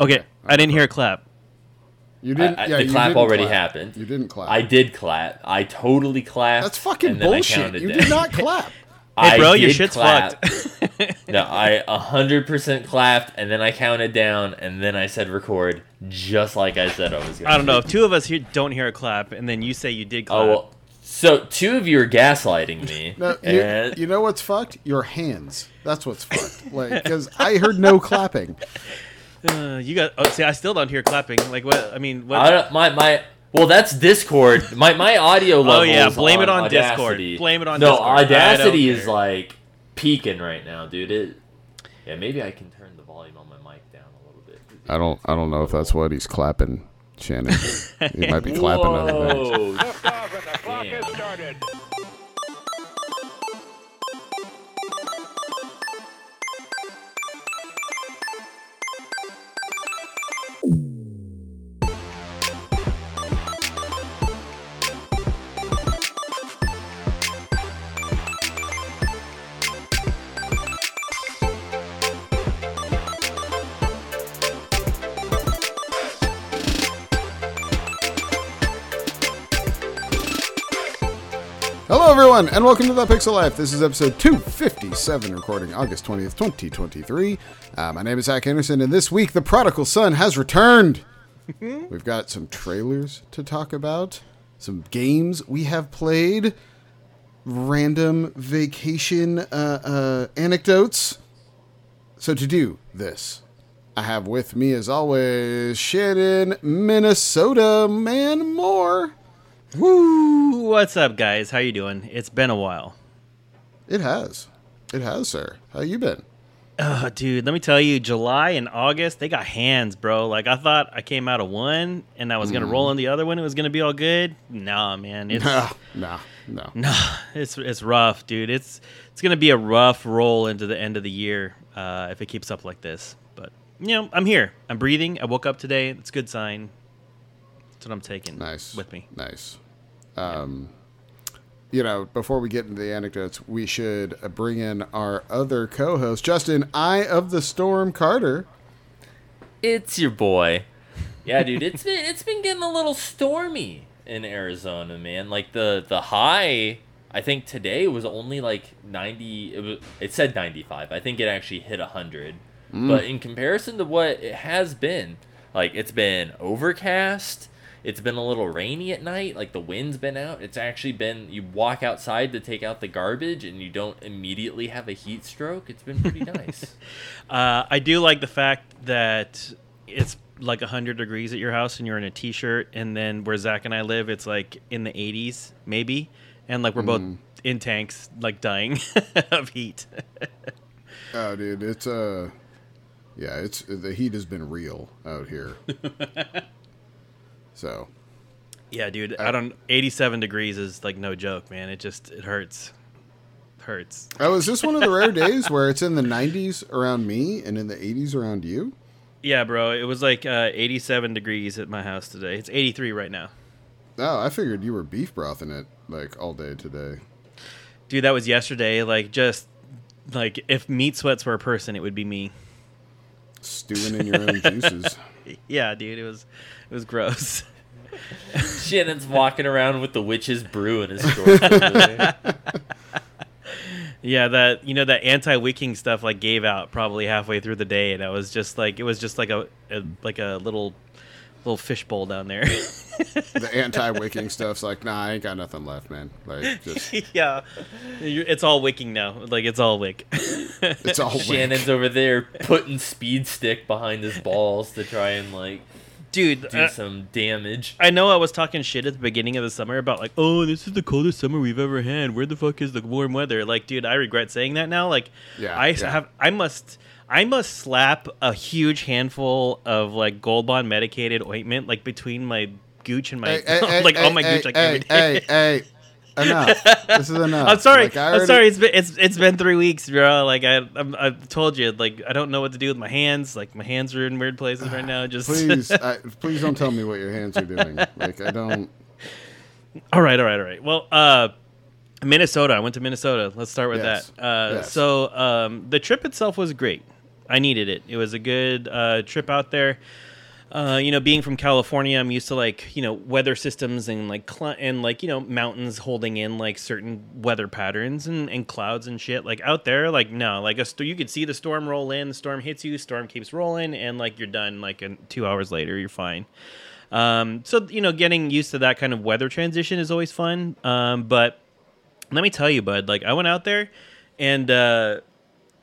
Okay, I didn't hear a clap. You didn't. I- yeah, the you clap didn't already clap. happened. You didn't clap. I did clap. I totally clapped. That's fucking and then I bullshit. You down. did not clap. Hey, I bro, your did shit's clap. fucked. no, I 100% clapped, and then I counted down, and then I said record, just like I said I was going to. I don't know. If two of us here don't hear a clap, and then you say you did clap. Oh, well, so two of you are gaslighting me. No, you, and you know what's fucked? Your hands. That's what's fucked. Like, because I heard no clapping. Uh, you got. Oh, see, I still don't hear clapping. Like what? I mean, what? I don't, my, my, well, that's Discord. My, my audio level. Oh, yeah, blame it on Discord. Blame it on no, Discord. I Audacity is like peaking right now, dude. It, yeah, maybe I can turn the volume on my mic down a little bit. I don't. I don't know if that's what he's clapping, Shannon. He might be clapping other things. everyone, and welcome to the Pixel Life. This is episode 257, recording August 20th, 2023. Uh, my name is Zach Anderson, and this week the prodigal son has returned. We've got some trailers to talk about, some games we have played, random vacation uh, uh, anecdotes. So, to do this, I have with me, as always, Shannon, Minnesota, man, more. Woo! What's up, guys? How you doing? It's been a while. It has. It has, sir. How you been? Oh, dude, let me tell you, July and August, they got hands, bro. Like I thought I came out of one and I was gonna roll in the other one. It was gonna be all good. Nah, man, it's Nah, nah, no. nah, it's it's rough, dude. It's it's gonna be a rough roll into the end of the year uh, if it keeps up like this. But you know, I'm here. I'm breathing. I woke up today. It's a good sign. That's what I'm taking Nice. with me. Nice. Um, you know, before we get into the anecdotes, we should uh, bring in our other co-host, Justin, Eye of the Storm Carter. It's your boy. Yeah, dude, it's been it's been getting a little stormy in Arizona, man. Like the the high, I think today was only like 90 it was it said 95. I think it actually hit 100. But in comparison to what it has been, like it's been overcast, it's been a little rainy at night, like the wind's been out. It's actually been you walk outside to take out the garbage and you don't immediately have a heat stroke. It's been pretty nice. Uh, I do like the fact that it's like 100 degrees at your house and you're in a t-shirt and then where Zach and I live it's like in the 80s maybe and like we're both in tanks like dying of heat. Oh, dude, it's uh, yeah, it's the heat has been real out here. So, yeah, dude, I don't 87 degrees is like no joke, man. It just it hurts. Hurts. oh, is this one of the rare days where it's in the 90s around me and in the 80s around you? Yeah, bro, it was like uh, 87 degrees at my house today. It's 83 right now. Oh, I figured you were beef brothing it like all day today. Dude, that was yesterday. Like just like if meat sweats were a person, it would be me. Stewing in your own juices. Yeah, dude, it was it was gross. Shannon's walking around with the witch's brew in his store. Yeah, that you know that anti-wicking stuff like gave out probably halfway through the day, and I was just like it was just like a, a like a little little fishbowl down there. the anti-wicking stuff's like, nah, I ain't got nothing left, man. Like, just yeah, it's all wicking now. Like it's all wick. it's all wick. Shannon's over there putting speed stick behind his balls to try and like dude. do uh, some damage. I know I was talking shit at the beginning of the summer about like, oh, this is the coldest summer we've ever had. Where the fuck is the warm weather? Like, dude, I regret saying that now. Like, Yeah, I yeah. have, I must, I must slap a huge handful of like Gold Bond medicated ointment like between my gooch and my Hey, hey, hey, like hey, all my hey, gooch like hey, every day. hey, hey, enough. This is enough. I'm sorry. Like, I I'm sorry. It's been it's it's been three weeks, bro. Like I I'm, I've told you, like I don't know what to do with my hands. Like my hands are in weird places right now. Just Please, I, please don't tell me what your hands are doing. Like, I don't. All right, all right, all right. Well, uh, Minnesota. I went to Minnesota. Let's start with Yes, that. Uh, yes. So um, the trip itself was great. I needed it. It was a good uh, trip out there. Uh, you know, being from California, I'm used to like you know weather systems and like cl- and like you know mountains holding in like certain weather patterns and, and clouds and shit. Like out there, like no, like a st- you could see the storm roll in, the storm hits you, storm keeps rolling, and like you're done. Like two hours later, you're fine. Um, so you know, getting used to that kind of weather transition is always fun. Um, but let me tell you, bud, like I went out there and. Uh,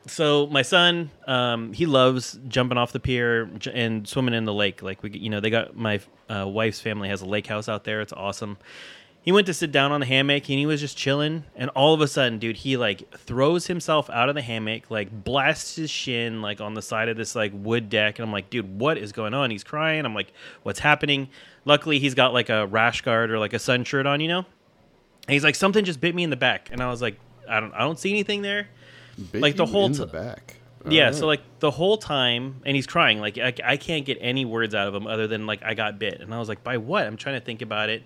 so my son, um, he loves jumping off the pier and swimming in the lake. Like we, you know, they got my uh, wife's family has a lake house out there. It's awesome. He went to sit down on the hammock and he was just chilling. And all of a sudden, dude, he like throws himself out of the hammock, like blasts his shin like on the side of this like wood deck. And I'm like, dude, what is going on? He's crying. I'm like, what's happening? Luckily, he's got like a rash guard or like a sun shirt on, you know. And he's like, something just bit me in the back, and I was like, I don't, I don't see anything there. Bit Like the whole in t- the back. Yeah, Alright. so like the whole time, and he's crying. Like I, I can't get any words out of him other than like I got bit, and I was like, by what? I'm trying to think about it.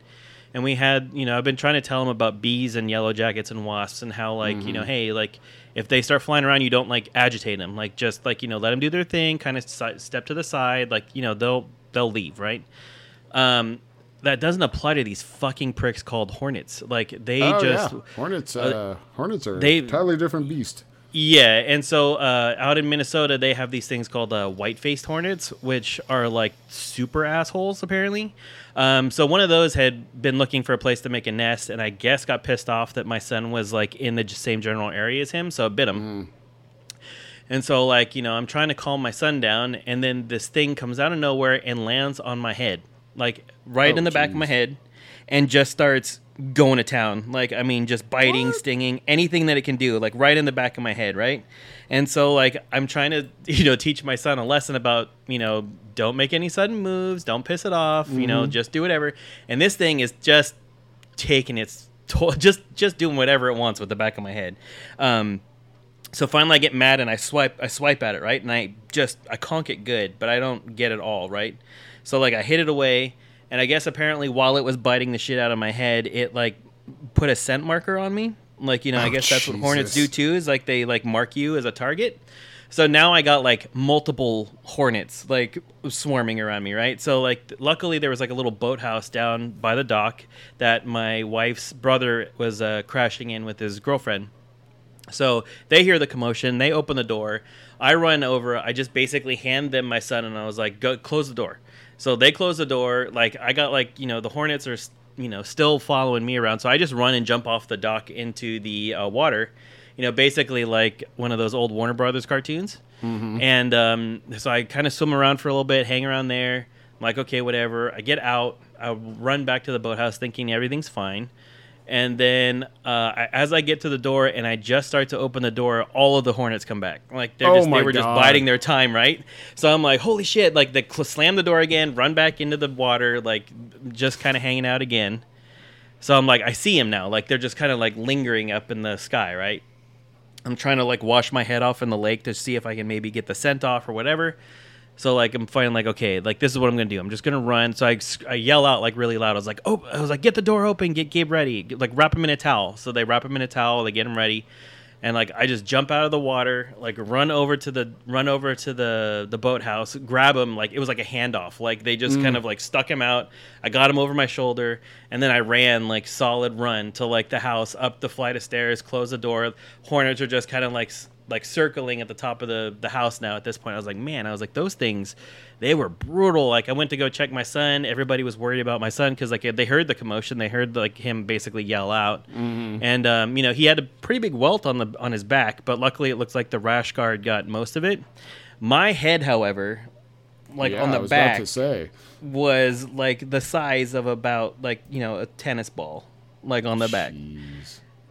And we had, you know, I've been trying to tell him about bees and yellow jackets and wasps, and how like you Mm-hmm. know, hey, like if they start flying around, you don't like agitate them. Like just like you know, let them do their thing, kind of si- step to the side. Like you know, they'll they'll leave, right? Um, that doesn't apply to these fucking pricks called hornets. Like they oh, just yeah. hornets. Uh, hornets are they- entirely different beast. Yeah, and so uh, out in Minnesota, they have these things called uh, white-faced hornets, which are like super assholes, apparently. Um, so one of those had been looking for a place to make a nest, and I guess got pissed off that my son was like in the same general area as him, so it bit him. And so, like, you know, I'm trying to calm my son down, and then this thing comes out of nowhere and lands on my head, like right Oh, in the back of my head, and just starts going to town. Like, I mean, just biting, What? stinging, anything that it can do, like right in the back of my head, right? And so, like, I'm trying to, you know, teach my son a lesson about, you know, don't make any sudden moves, don't piss it off, you know, just do whatever. And this thing is just taking its, to- just just doing whatever it wants with the back of my head. Um, so finally, I get mad and I swipe. I swipe at it, right? And I just I conk it good, but I don't get it all, right? So like I hit it away, and I guess apparently while it was biting the shit out of my head, it like put a scent marker on me. Like you know, I Oh, guess that's what hornets do too. Is like they like mark you as a target. So now I got like multiple hornets like swarming around me, right? So like luckily there was like a little boathouse down by the dock that my wife's brother was uh, crashing in with his girlfriend. So they hear the commotion. They open the door. I run over. I just basically hand them my son, and I was like, "Go close the door." So they close the door. Like I got like you know the hornets are you know still following me around. So I just run and jump off the dock into the uh, water. You know, basically like one of those old Warner Brothers cartoons. And um, so I kind of swim around for a little bit, hang around there. I'm like, okay, whatever. I get out. I run back to the boathouse, thinking everything's fine. And then, uh, as I get to the door and I just start to open the door, all of the hornets come back. Like they're Oh just, they were just biding their time, right? So I'm like, holy shit! Like they cl- slam the door again, run back into the water, like just kind of hanging out again. So I'm like, I see him now. Like they're just kind of like lingering up in the sky, right? I'm trying to like wash my head off in the lake to see if I can maybe get the scent off or whatever. So like I'm finally like okay, like this is what I'm gonna do. I'm just gonna run. So I, I yell out like really loud. I was like, oh, I was like, get the door open, get Gabe ready, like wrap him in a towel. So they wrap him in a towel, they get him ready, and like I just jump out of the water, like run over to the run over to the the boathouse, grab him like it was like a handoff. Like they just kind mm. of like stuck him out. I got him over my shoulder, and then I ran like solid run to like the house, up the flight of stairs, close the door. Hornets are just kind of like like circling at the top of the the house now. At this point, I was like, man, I was like those things, they were brutal. Like I went to go check my son. Everybody was worried about my son because like they heard the commotion, they heard like him basically yell out, and um, you know he had a pretty big welt on the on his back, but luckily it looks like the rash guard got most of it. My head, however, like yeah, on the back, about to say. was like the size of about like you know a tennis ball, like on the back.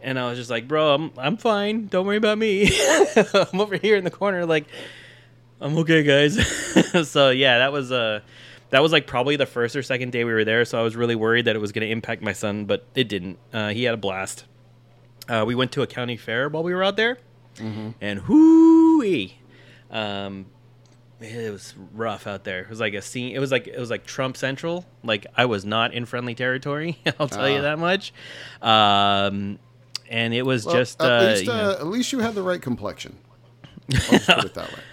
And I was just like, bro, I'm I'm fine. Don't worry about me. I'm over here in the corner, like I'm okay, guys. so yeah, that was uh that was like probably the first or second day we were there. So I was really worried that it was going to impact my son, but it didn't. Uh, he had a blast. Uh, we went to a county fair while we were out there, and whoo um, it was rough out there. It was like a scene. It was like it was like Trump Central. Like I was not in friendly territory. I'll tell you Ah. that much. Um, and it was Well, just at uh, least you know- uh, at least you had the right complexion. Put it that way.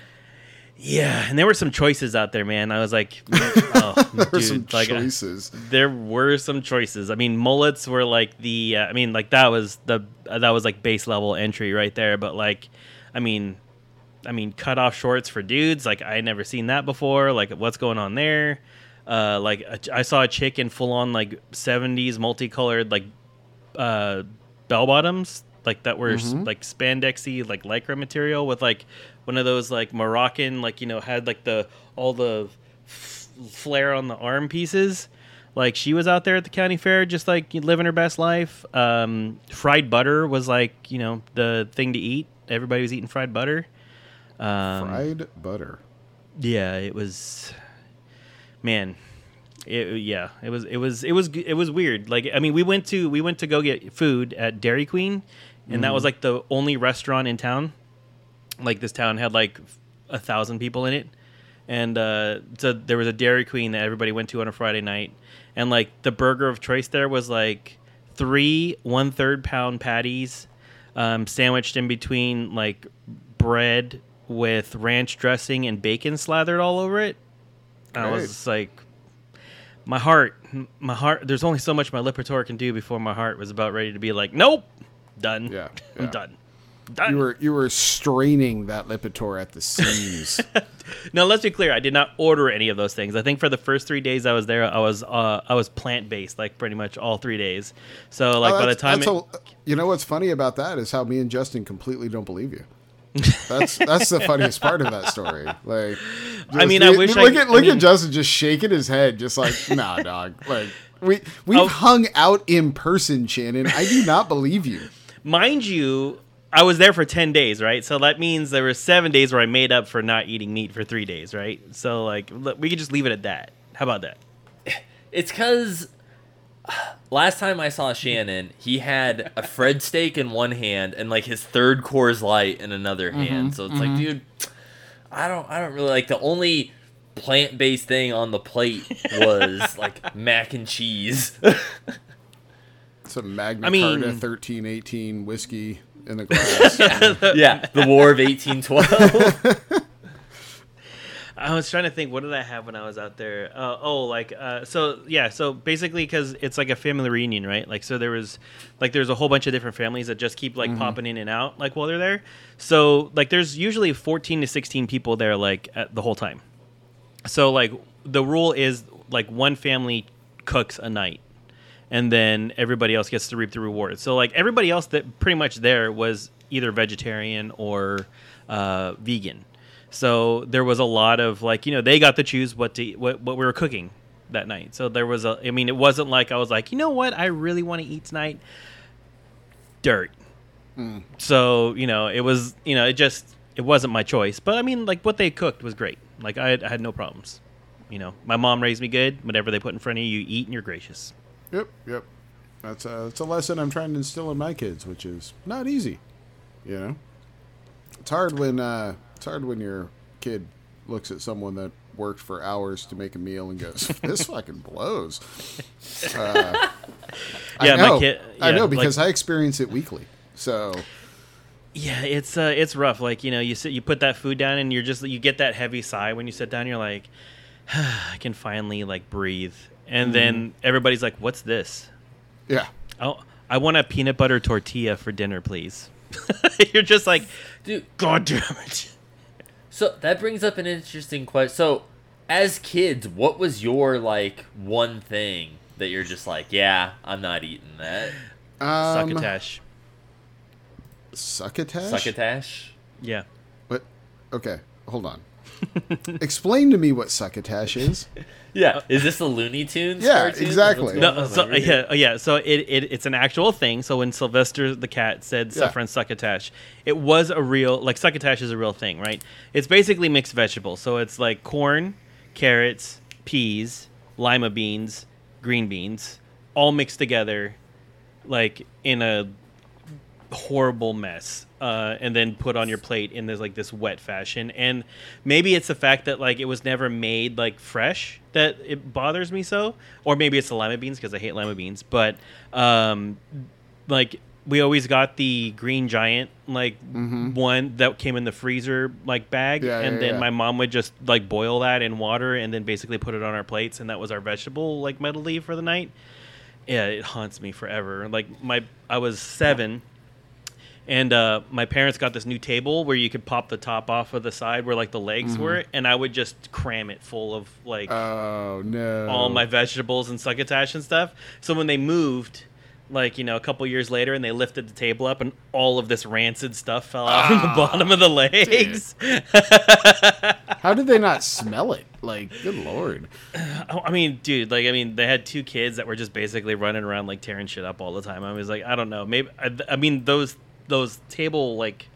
Yeah, and there were some choices out there, man. I was like, oh, There were some like, uh, choices. there were some choices. I mean, mullets were like the. Uh, I mean, like that was the uh, that was like base level entry right there. But like, I mean, I mean, cut off shorts for dudes. Like I had never seen that before. Like, what's going on there? Uh, like a- I saw a chick in full on like '70s multicolored like uh, bell bottoms, like that were s- like spandexy like lycra material with like one of those like Moroccan like you know had like the all the f- flare on the arm pieces. Like she was out there at the county fair, just like living her best life. Um, fried butter was like you know the thing to eat. Everybody was eating fried butter. Um, Fried butter. yeah, it was. Man, it, yeah, it was it was it was it was weird. Like I mean, we went to we went to go get food at Dairy Queen, and that was like the only restaurant in town. Like this town had like a thousand people in it, and uh, so there was a Dairy Queen that everybody went to on a Friday night, and like the burger of choice there was like three one third pound patties, um, sandwiched in between like bread with ranch dressing and bacon slathered all over it. I Great. was just like, my heart, my heart. There's only so much my Lipitor can do before my heart was about ready to be like, nope, done. Yeah, I'm done. Done. You were you were straining that Lipitor at the seams. now let's be clear. I did not order any of those things. I think for the first three days I was there, I was uh, I was plant based, like pretty much all three days. So like Oh, by the time it, a- you know what's funny about that is how me and Justin completely don't believe you. That's that's the funniest part of that story. Like, I mean, just- I wish look could- at I look mean- at Justin just shaking his head, just like, nah, dog. Like, we we've Oh. hung out in person, Shannon. I do not believe you. mind you, I was there for ten days, right? So that means there were seven days where I made up for not eating meat for three days, right? So like we could just leave it at that. How about that? It's because last time I saw Shannon, he had a Fred steak in one hand and like his third Coors Light in another mm-hmm. hand. So it's like, mm-hmm. dude, I don't, I don't really like the only plant-based thing on the plate was like mac and cheese. Some Magna I mean- Carta 1318 whiskey in the glass. yeah, the War of 1812. I was trying to think, what did I have when I was out there? Uh, oh, like, uh, so yeah, so basically, because it's like a family reunion, right? Like, so there was, like, there's a whole bunch of different families that just keep like popping in and out, like while they're there. So like, there's usually 14 to 16 people there, like at the whole time. So like, the rule is like one family cooks a night, and then everybody else gets to reap the reward. So like, everybody else that pretty much there was either vegetarian or uh, vegan. So there was a lot of like you know they got to choose what to what what we were cooking that night. So there was a I mean it wasn't like I was like you know what I really want to eat tonight. Dirt. So you know it was you know it just it wasn't my choice. But I mean like what they cooked was great. Like I had, I had no problems. You know my mom raised me good. Whatever they put in front of you, you eat and you're gracious. Yep, yep. That's a, that's a lesson I'm trying to instill in my kids, which is not easy. You know, it's hard when uh, it's hard when your kid looks at someone that worked for hours to make a meal and goes, "This fucking blows." Uh, Yeah, I my know, kid- I yeah, know like- because I experience it weekly. So Yeah, it's uh, it's rough. Like you know, you sit, you put that food down, and you're just you get that heavy sigh when you sit down. You're like, I can finally like breathe. And then everybody's like, "What's this?" yeah, Oh, I want a peanut butter tortilla for dinner, please. you're just like, Dude, God damn it. So that brings up an interesting question. So, as kids, what was your like one thing that you're just like, yeah, I'm not eating that? um, Succotash. succotash. Succotash. Yeah. What? Okay, hold on. Explain to me what succotash is. Yeah. Uh, is this a Looney Tunes? Yeah, cartoon? exactly. No, oh so yeah, oh, yeah. So it, it it's an actual thing. So when Sylvester the cat said Yeah. suffering succotash, it was a real like succotash is a real thing, right? It's basically mixed vegetables. So it's like corn, carrots, peas, lima beans, green beans, all mixed together, like in a horrible mess uh, and then put on your plate in this like this wet fashion. And maybe it's the fact that like it was never made like fresh that it bothers me so. Or maybe it's the lima beans because i hate lima beans. But um like we always got the green giant like one that came in the freezer like bag, Yeah, and yeah, then yeah. my mom would just like boil that in water and then basically put it on our plates, and that was our vegetable like medley for the night. Yeah, it haunts me forever. Like my, I was seven, and uh, my parents got this new table where you could pop the top off of the side where like the legs were, and I would just cram it full of like Oh no! all my vegetables and succotash and stuff. So when they moved, like you know, a couple years later, and they lifted the table up, and all of this rancid stuff fell out from the bottom of the legs. How did they not smell it? Like, good lord! Oh, I mean, dude, like I mean, they had two kids that were just basically running around like tearing shit up all the time. I was like, I don't know, maybe. I, I mean, those those table like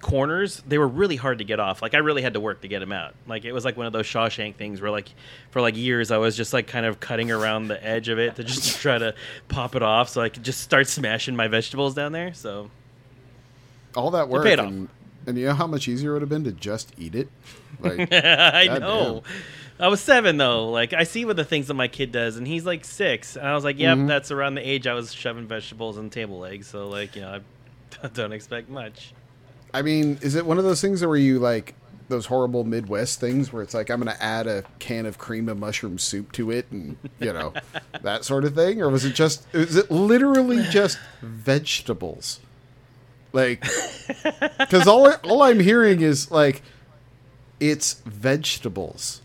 corners they were really hard to get off. Like i really had to work to get them out. Like it was like one of those shawshank things where like for like years i was just like kind of cutting around the edge of it to just try to pop it off so i could just start smashing my vegetables down there so. All that work, paid off. and, and you know how much easier it would have been to just eat it. Like, i know. I was seven though. Like i see what the things that my kid does and he's like six. And i was like yep Mhm. that's around the age i was shoving vegetables and table legs. So like you know i don't expect much I mean, is it one of those things where you like those horrible Midwest things where it's like I'm going to add a can of cream of mushroom soup to it, and you know that sort of thing, or was it just? Is it literally just vegetables? Like, because all all I'm hearing is like, it's vegetables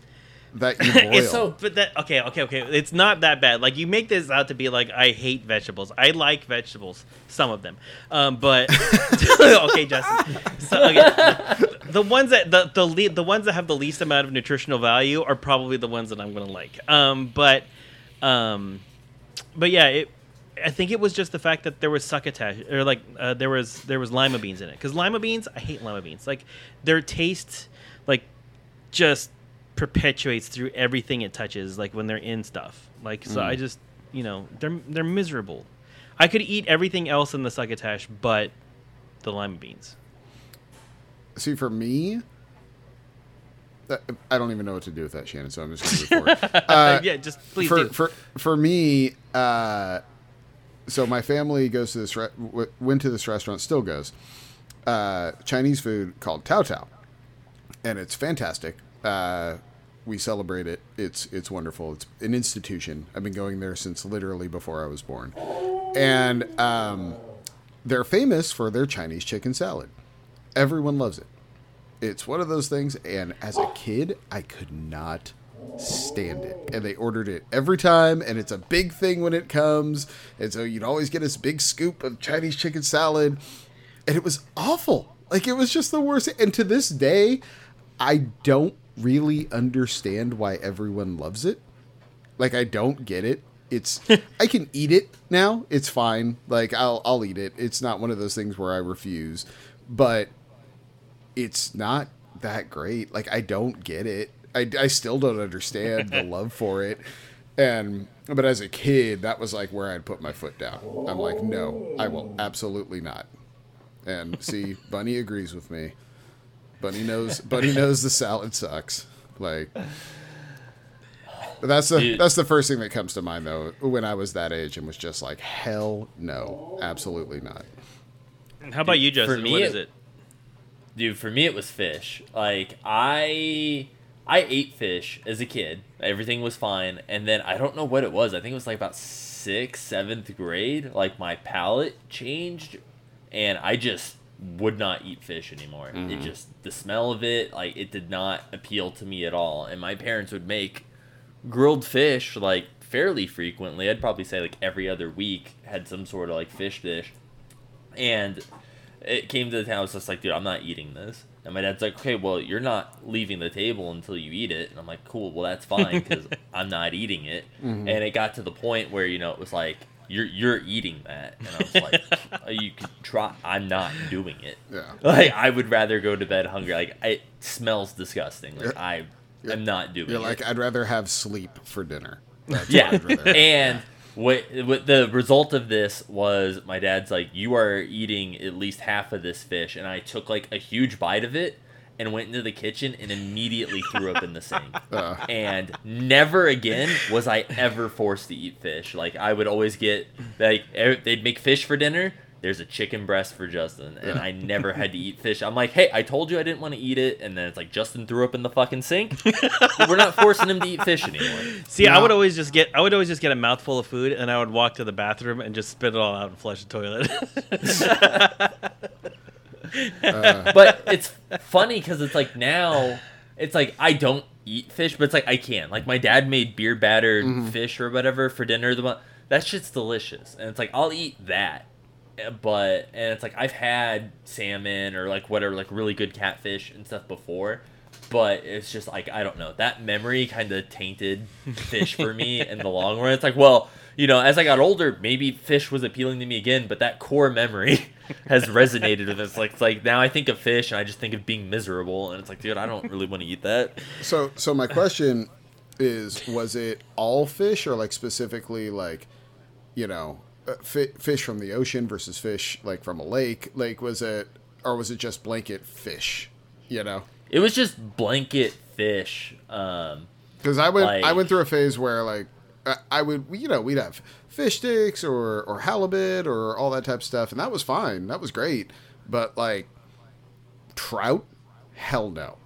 that you boil. It's so, but that okay, okay, okay. It's not that bad. Like you make this out to be like I hate vegetables. I like vegetables, some of them, um, but okay, Justin. So, okay, the ones that the the le- the ones that have the least amount of nutritional value are probably the ones that I'm gonna like. Um, but, um, but yeah, it. I think it was just the fact that there was succotash or like uh, there was there was lima beans in it because lima beans I hate lima beans like their taste like just perpetuates through everything it touches like when they're in stuff like so i just you know they're they're miserable i could eat everything else in the succotash but the lima beans See, for me, that, I don't even know what to do with that, Shannon. So I'm just going to move forward. Uh, yeah just please for, do for for me, uh, so my family goes to this re- went to this restaurant, still goes. Uh, Chinese food called Tao Tao, and it's fantastic. Uh, we celebrate it. It's it's wonderful. It's an institution. I've been going there since literally before I was born, and um, they're famous for their Chinese chicken salad. Everyone loves it. It's one of those things, and as a kid, I could not stand it. And they ordered it every time, and it's a big thing when it comes. And so you'd always get this big scoop of Chinese chicken salad, and it was awful. Like it was just the worst. And to this day, I don't really understand why everyone loves it. Like I don't get it. It's I can eat it now. It's fine. Like I'll I'll eat it. It's not one of those things where I refuse. But it's not that great. Like I don't get it. I, I still don't understand the love for it. And but as a kid, that was like where I'd put my foot down. I'm like, no, I will absolutely not. And see, Bunny agrees with me. Bunny knows Bunny knows the salad sucks. Like that's the Dude. that's the first thing that comes to mind though when I was that age and was just like hell no absolutely not how about you justin For me, what is it- it Dude, for me it was fish. Like I I ate fish as a kid. Everything was fine. And then I don't know what it was. I think it was like about sixth, seventh grade. Like my palate changed and I just would not eat fish anymore. It mm-hmm. just the smell of it, like it did not appeal to me at all. And my parents would make grilled fish like fairly frequently. I'd probably say like every other week had some sort of like fish dish. And it came to the time I was just like, dude, I'm not eating this. And my dad's like, okay, well, you're not leaving the table until you eat it. And I'm like, cool, well, that's fine because I'm not eating it. Mm-hmm. And it got to the point where you know it was like, you're you're eating that, and I was like, "Oh, you could try. I'm not doing it. yeah Like I would rather go to bed hungry. Like it smells disgusting. Like I am not doing you're it. like I'd rather have sleep for dinner That's Yeah, and what, what the result of this was my dad's like, you are eating at least half of this fish, and I took like a huge bite of it, and went into the kitchen and immediately threw up in the sink. Uh. And never again was I ever forced to eat fish. Like I would always get like e- they'd make fish for dinner. There's a chicken breast for Justin, and I never had to eat fish. I'm like, hey, I told you I didn't want to eat it, and then it's like Justin threw up in the fucking sink. We're not forcing him to eat fish anymore. See, I would always just get I would always just get a mouthful of food and I would walk to the bathroom and just spit it all out and flush the toilet. but it's funny because it's like now it's like I don't eat fish, but it's like I can. Like my dad made beer battered Mm-hmm. fish or whatever for dinner. The that shit's delicious, and it's like I'll eat that. Uh, But and it's like I've had salmon or like whatever like really good catfish and stuff before. But it's just like I don't know that memory kind of tainted fish for me in the long run. It's like well, you know, as I got older, maybe fish was appealing to me again, but that core memory has resonated with us. Like it's like now I think of fish and I just think of being miserable, and it's like, dude, I don't really want to eat that. So, so my question is: Was it all fish, or like specifically like, you know, uh, fish from the ocean versus fish like from a lake? Like, was it, or was it just blanket fish? You know, It was just blanket fish. Um, because I went, Like- I went through a phase where like, I- I would, you know, we'd have fish sticks or or halibut or all that type of stuff, and that was fine. That was great, but like, trout, hell no,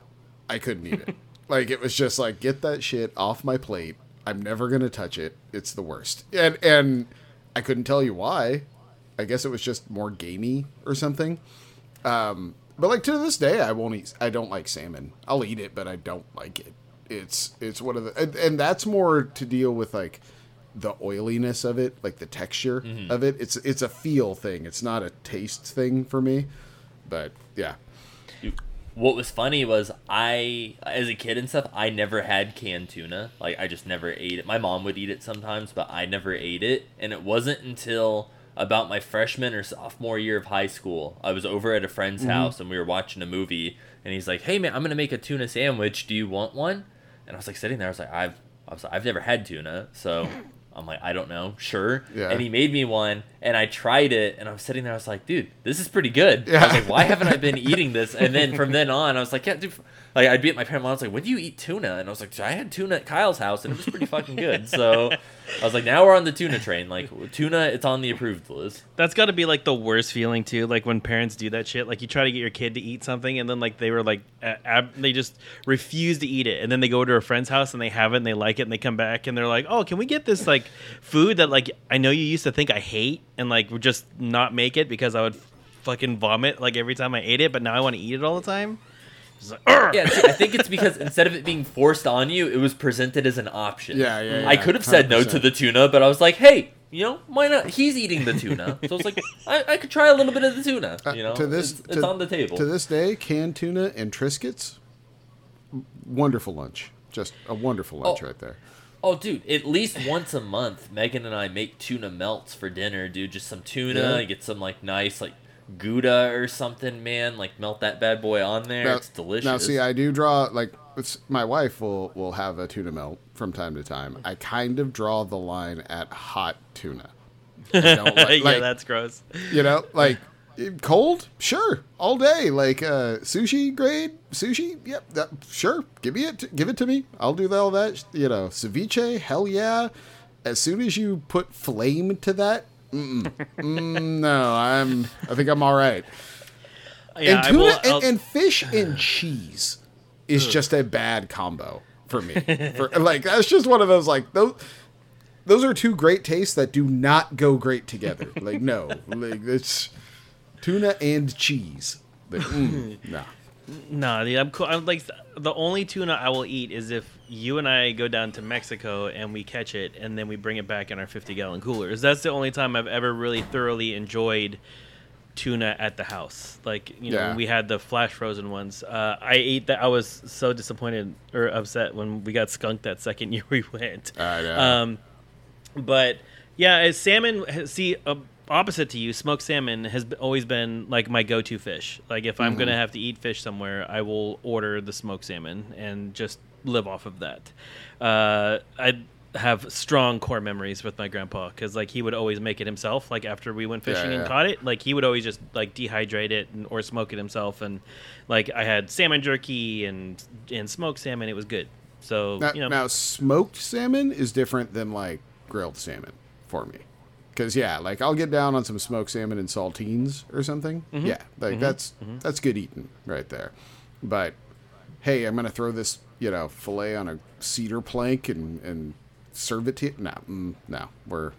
I couldn't eat it. like it was just like get that shit off my plate. I'm never gonna touch it. It's the worst. And and I couldn't tell you why. I guess it was just more gamey or something. Um, but like to this day, I won't eat. I don't like salmon. I'll eat it, but I don't like it. It's it's one of the and, and that's more to deal with like the oiliness of it, like the texture mm-hmm. of it. It's it's a feel thing. It's not a taste thing for me. But yeah, what was funny was I, as a kid and stuff, I never had canned tuna. Like I just never ate it. My mom would eat it sometimes, but I never ate it. And it wasn't until about my freshman or sophomore year of high school, I was over at a friend's mm-hmm. house and we were watching a movie. And he's like, "Hey man, I'm gonna make a tuna sandwich. Do you want one?" And I was like sitting there. I was like, "I've, I was like, I've never had tuna, so." I'm like, I don't know, sure. Yeah. And he made me one, and I tried it, and I was sitting there. I was like, dude, this is pretty good. Yeah. I was like, why haven't I been eating this? And then from then on, I was like, yeah, dude. Like I'd be at my parents' house, like, when do you eat tuna? And I was like, I had tuna at Kyle's house, and it was pretty fucking good. So I was like, now we're on the tuna train. Like tuna, it's on the approved list. That's got to be like the worst feeling too. Like when parents do that shit. Like you try to get your kid to eat something, and then like they were like, ab- they just refuse to eat it, and then they go to a friend's house and they have it and they like it, and they come back and they're like, oh, can we get this like food that like I know you used to think I hate, and like just not make it because I would fucking vomit like every time I ate it, but now I want to eat it all the time. It's like, "Ugh." Yeah, see, I think it's because instead of it being forced on you, it was presented as an option. Yeah, yeah, I could have said no to 100%. the tuna, but I was like, hey, you know, why not? He's eating the tuna, so it's like I, I could try a little bit of the tuna. Uh, You know, to this, it's, it's to- on the table. To this day, canned tuna and Triscuits, wonderful lunch. Just a wonderful lunch Oh. right there. Oh, dude, at least once a month, Megan and I make tuna melts for dinner, dude. Just some tuna, Yeah. get some like nice like Gouda or something, man. Like melt that bad boy on there. it's delicious. Now, see, I do draw like it's, my wife will will have a tuna melt from time to time. I kind of draw the line at hot tuna. I don't like, yeah, like, that's gross. you know, like cold, sure, all day. Like uh, sushi grade sushi, yep, that, sure. Give me it, give it to me. I'll do all that. You know, ceviche, hell yeah. As soon as you put flame to that, mm, no, I'm. I think I'm all right. Yeah, and tuna will- and, and fish and cheese is just a bad combo for me. For, like that's just one of those like those. Those are two great tastes that do not go great together. Like no, like it's tuna and cheese. Like, mm, nah. No, dude, I'm cool. I'm like the only tuna I will eat is if you and I go down to Mexico and we catch it and then we bring it back in our 50 gallon coolers. That's the only time I've ever really thoroughly enjoyed tuna at the house. Like you know, Yeah. we had the flash frozen ones. Uh, I ate that. I was so disappointed or upset when we got skunked that second year we went. I know. Um, but yeah, as salmon. See, uh, opposite to you, smoked salmon has always been like my go-to fish. Like if I'm gonna have to eat fish somewhere, I will order the smoked salmon and just live off of that. Uh, I have strong core memories with my grandpa because like he would always make it himself. Like after we went fishing Yeah, and caught it, like he would always just like dehydrate it and, or smoke it himself. And like I had salmon jerky and and smoked salmon. It was good. So Now, you know, now, smoked salmon is different than like grilled salmon for me. Because yeah, like I'll get down on some smoked salmon and saltines or something. Mm-hmm. Yeah, like that's that's good eating right there. But hey, I'm gonna throw this you know fillet on a cedar plank and and serve it to you. No, mm, no, we're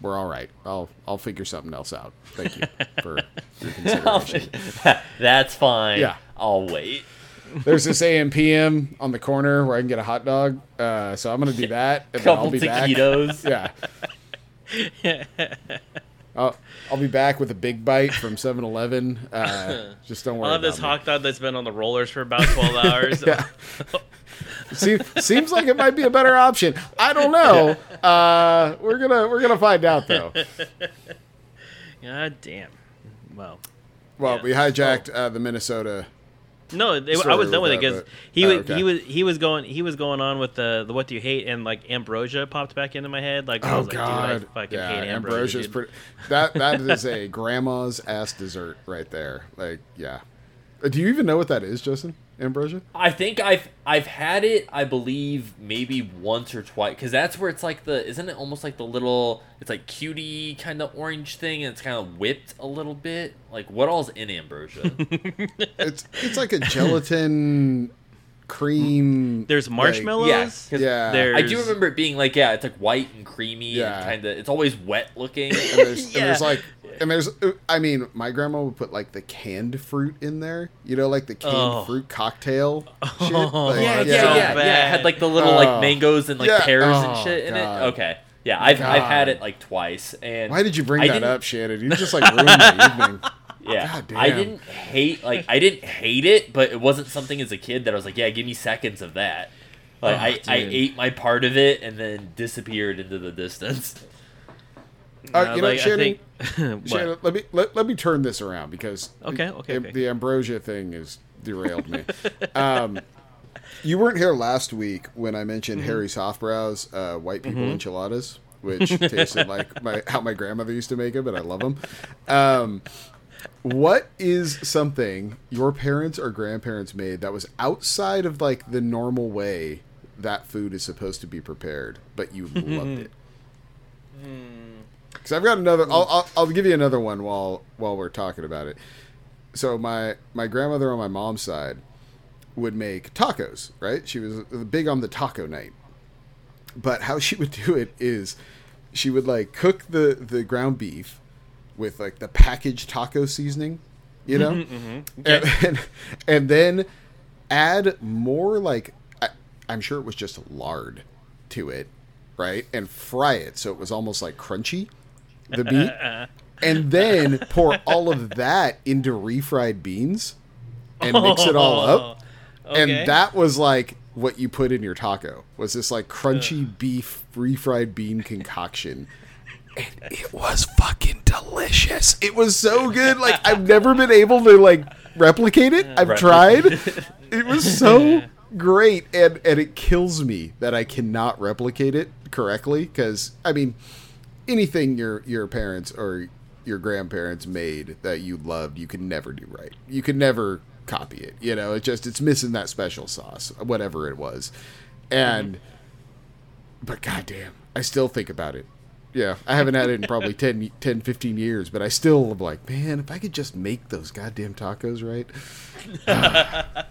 we're all right. I'll I'll figure something else out. Thank you for your consideration. That's fine. Yeah. I'll wait. There's this AM PM on the corner where I can get a hot dog. Uh, so I'm gonna do that. And then I'll Couple be back. taquitos. Yeah. I'll, I'll be back with a big bite from 7 Eleven. Uh, just don't worry. I'll have this me. hot dog that's been on the rollers for about twelve hours. See, seems like it might be a better option. I don't know. Uh, we're gonna we're gonna find out though. God damn. Well, Well, Yeah. we hijacked uh, the Minnesota. No, it, I was done with it because he oh, was okay. he was he was going he was going on with the the what do you hate and like ambrosia popped back into my head like I Oh was like God! dude I fucking yeah, hate ambrosia. is pretty. That that is a grandma's ass dessert right there. Like, yeah. Uh, Do you even know what that is, Justin? Ambrosia? I think I've I've had it. I believe maybe once or twice because that's where it's like the isn't it almost like the little it's like cutie kind of orange thing and it's kind of whipped a little bit. Like what all's in ambrosia? It's it's like a gelatin cream. There's like- marshmallows. yeah, 'cause Yeah. There's, I do remember it being like yeah, it's like white and creamy Yeah. and kind of it's always wet looking. and there's, and there's Yeah. like and there's uh, I mean my grandma would put like the canned fruit in there you know like the canned Oh. fruit cocktail shit Oh, Like, yeah, yeah, that's yeah, so yeah, bad. It had like the little Oh. like mangoes and like Yeah. pears Oh, and shit in God. it. Okay, yeah, I've I've had it like twice. And why did you bring I that didn't- up Shannon you just like ruined my evening Yeah, God I didn't hate like I didn't hate it, but it wasn't something as a kid that I was like, yeah, give me seconds of that. Like Oh, I, I ate my part of it and then disappeared into the distance. Uh, you know, like, I Shannon, think- Shannon, let me let, let me turn this around because Okay, okay, the, okay. the ambrosia thing has derailed me. um, you weren't here last week when I mentioned Mm-hmm. Harry Softbrow's uh, white people enchiladas, which tasted like my how my grandmother used to make them, but I love them. Um, what is something your parents or grandparents made that was outside of like the normal way that food is supposed to be prepared, but you loved it? Because I've got another. I'll, I'll I'll give you another one while while we're talking about it. So my my grandmother on my mom's side would make tacos. Right, she was big on the taco night. But how she would do it is, she would like cook the the ground beef with like the packaged taco seasoning, you know, mm-hmm, mm-hmm. and, and and then add more like I, I'm sure it was just lard to it, right, and fry it so it was almost like crunchy, the meat, uh-huh. and then pour all of that into refried beans and mix it all up, Okay. and that was like what you put in your taco was this like crunchy beef refried bean concoction. And it was fucking delicious. It was so good. Like I've never been able to like replicate it. I've Right. tried. It was so great and and it kills me that I cannot replicate it correctly cuz I mean anything your your parents or your grandparents made that you loved, you can never do right. You can never copy it. You know, it just it's missing that special sauce, whatever it was. And but goddamn, I still think about it. Yeah, I haven't had it in probably 10, 10 15 years, but I still am like, man, if I could just make those goddamn tacos right.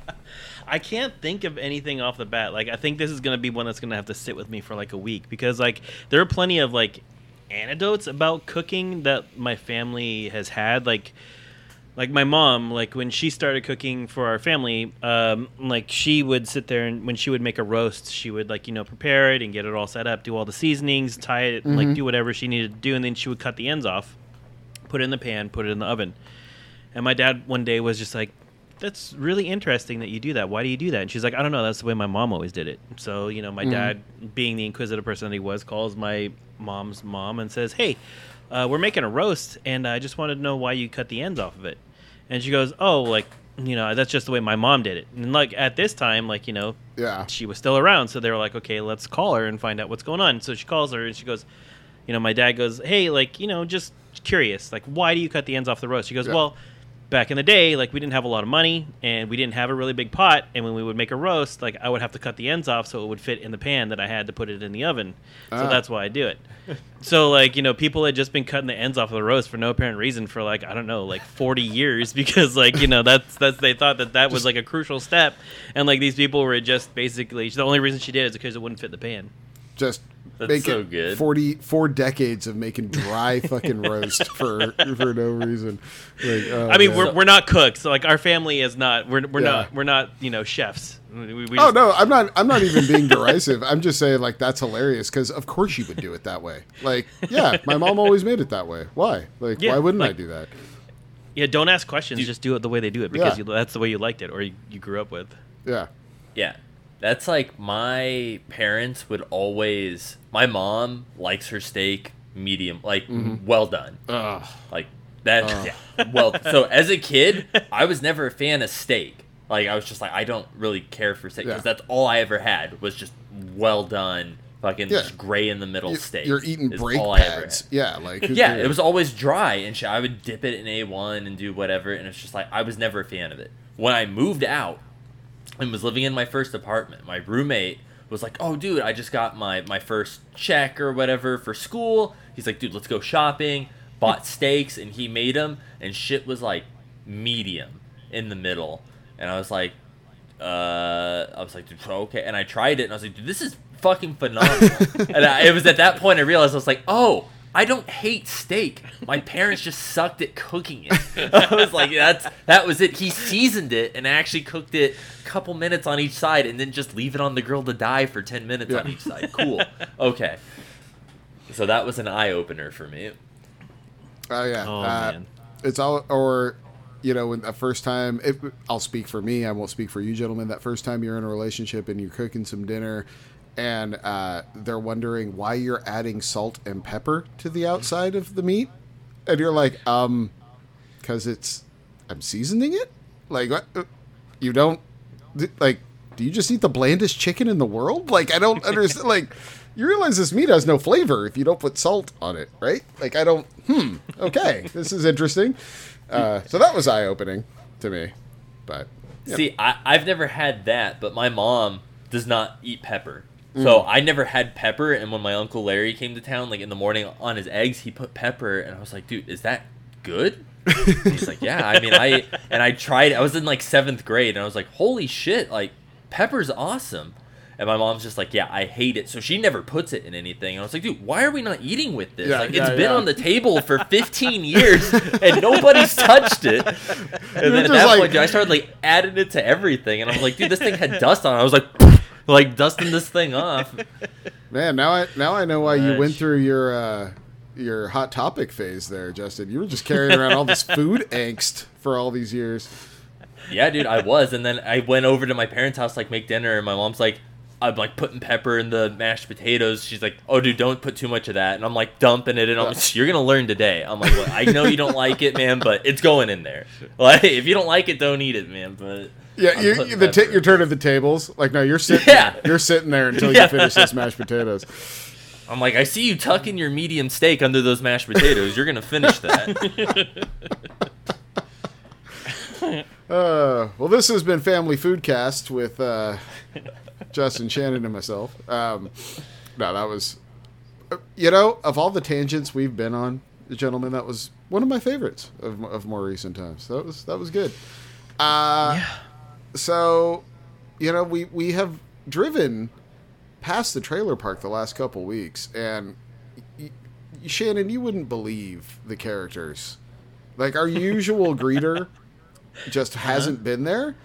I can't think of anything off the bat. Like I think this is gonna be one that's gonna have to sit with me for like a week because like there are plenty of like anecdotes about cooking that my family has had. Like like my mom, like when she started cooking for our family, um, like she would sit there and when she would make a roast, she would like you know prepare it and get it all set up, do all the seasonings, tie it, like do whatever she needed to do, and then she would cut the ends off, put it in the pan, put it in the oven. And my dad one day was just like, "That's really interesting that you do that. Why do you do that?" And she's like, "I don't know. That's the way my mom always did it." So you know, my dad, being the inquisitive person that he was, calls my mom's mom and says, "Hey, uh, we're making a roast, and I just wanted to know why you cut the ends off of it." And she goes, "Oh, like you know that's just the way my mom did it. And like at this time, like you know, Yeah. she was still around, so they were like, okay, let's call her and find out what's going on. So she calls her and she goes, you know, my dad goes, hey, like you know, just curious, like why do you cut the ends off the roast? She goes, Yeah. well. Back in the day, like we didn't have a lot of money and we didn't have a really big pot, and when we would make a roast, like I would have to cut the ends off so it would fit in the pan that I had to put it in the oven. So Ah. that's why I do it. So like you know, people had just been cutting the ends off of the roast for no apparent reason for like I don't know, like forty years because like you know that's that's they thought that that was like a crucial step, and like these people were just basically the only reason she did it is because it wouldn't fit the pan. Just That's make so it good. 40, four decades of making dry fucking roast for for no reason. Like, oh, I mean, man. we're, we're not cooks. So like our family is not. We're, we're Yeah. not. We're not. You know, chefs. We, we Oh just- no, I'm not. I'm not even being derisive. I'm just saying like that's hilarious because of course you would do it that way. Like, yeah, my mom always made it that way. Why? Like, Yeah, why wouldn't I do that? Yeah, don't ask questions. just do it the way they do it because Yeah. you, that's the way you liked it or you, you grew up with. Yeah, Yeah. That's like my parents would always my mom likes her steak medium, like mm-hmm. well done. Ugh. Like that yeah. well so as a kid, I was never a fan of steak. Like I was just like I don't really care for steak because Yeah. that's all I ever had was just well done fucking Yeah. just gray in the middle You- steak. you're eating brake all I ever pads. Yeah, like Yeah, it was always dry and shit. I would dip it in A1 and do whatever, and it's just like I was never a fan of it. When I moved out and was living in my first apartment, my roommate was like, "Oh, dude, I just got my my first check or whatever for school." He's like, "Dude, let's go shopping." Bought steaks and he made them, and shit was like medium in the middle, and I was like, uh, I was like, dude, okay, and I tried it, and I was like, dude, this is fucking phenomenal. and I, it was at that point I realized I was like, oh, I don't hate steak. My parents just sucked at cooking it. I was like, that's that was it. He seasoned it and actually cooked it a couple minutes on each side, and then just leave it on the grill to die for ten minutes on each side. Cool, okay. So that was an eye opener for me. Oh yeah. Oh, Uh, man. It's all or you know when the first time it, I'll speak for me. I won't speak for you, gentlemen. That first time you're in a relationship and you're cooking some dinner, and uh, they're wondering why you're adding salt and pepper to the outside of the meat, and you're like, um, because it's I'm seasoning it. Like what? Uh, You don't like? Do you just eat the blandest chicken in the world? Like I don't understand. like you realize this meat has no flavor if you don't put salt on it, right? Like I don't. Hmm. Okay, this is interesting. Uh, so that was eye opening to me, but. See, I, I've never had that, but my mom does not eat pepper. Mm. So I never had pepper, and when my uncle Larry came to town, like in the morning on his eggs, he put pepper, and I was like, dude, is that good? He's like, yeah. I mean, I and I tried. I was in like seventh grade, and I was like, holy shit, like pepper's awesome. And my mom's just like, yeah, I hate it. So she never puts it in anything. And I was like, dude, why are we not eating with this? Yeah, like, yeah, it's been on the table for 15 years, and nobody's touched it. And then at that like- point, dude, I started like adding it to everything, and I was like, dude, this thing had dust on. it. I was like, like dusting this thing off. man, now I now I know why you went through your uh, your hot topic phase there, Justin. You were just carrying around all this food angst for all these years. Yeah, dude, I was, and then I went over to my parents' house like make dinner, and my mom's like. I'm like putting pepper in the mashed potatoes. She's like, "Oh, dude, don't put too much of that." And I'm like dumping it, and I'm like, "You're gonna learn today." I'm like, well, "I know you don't like it, man, but it's going in there. Like, if you don't like it, don't eat it, man." But Yeah, you, you- the ta your turn of the tables. Like, no, you're sitting. Yeah. you're sitting there until Yeah. you finish this mashed potatoes. I'm like, I see you tucking your medium steak under those mashed potatoes. You're gonna finish that. Uh, well, this has been Family Foodcast with uh, Justin Shannon and myself. Um, no, that was, uh, you know, of all the tangents we've been on, gentlemen, that was one of my favorites of, of more recent times. That was that was good. Uh, So, you know, we we have driven past the trailer park the last couple weeks, and y- y- Shannon, you wouldn't believe the characters. Like our usual greeter just hasn't been there.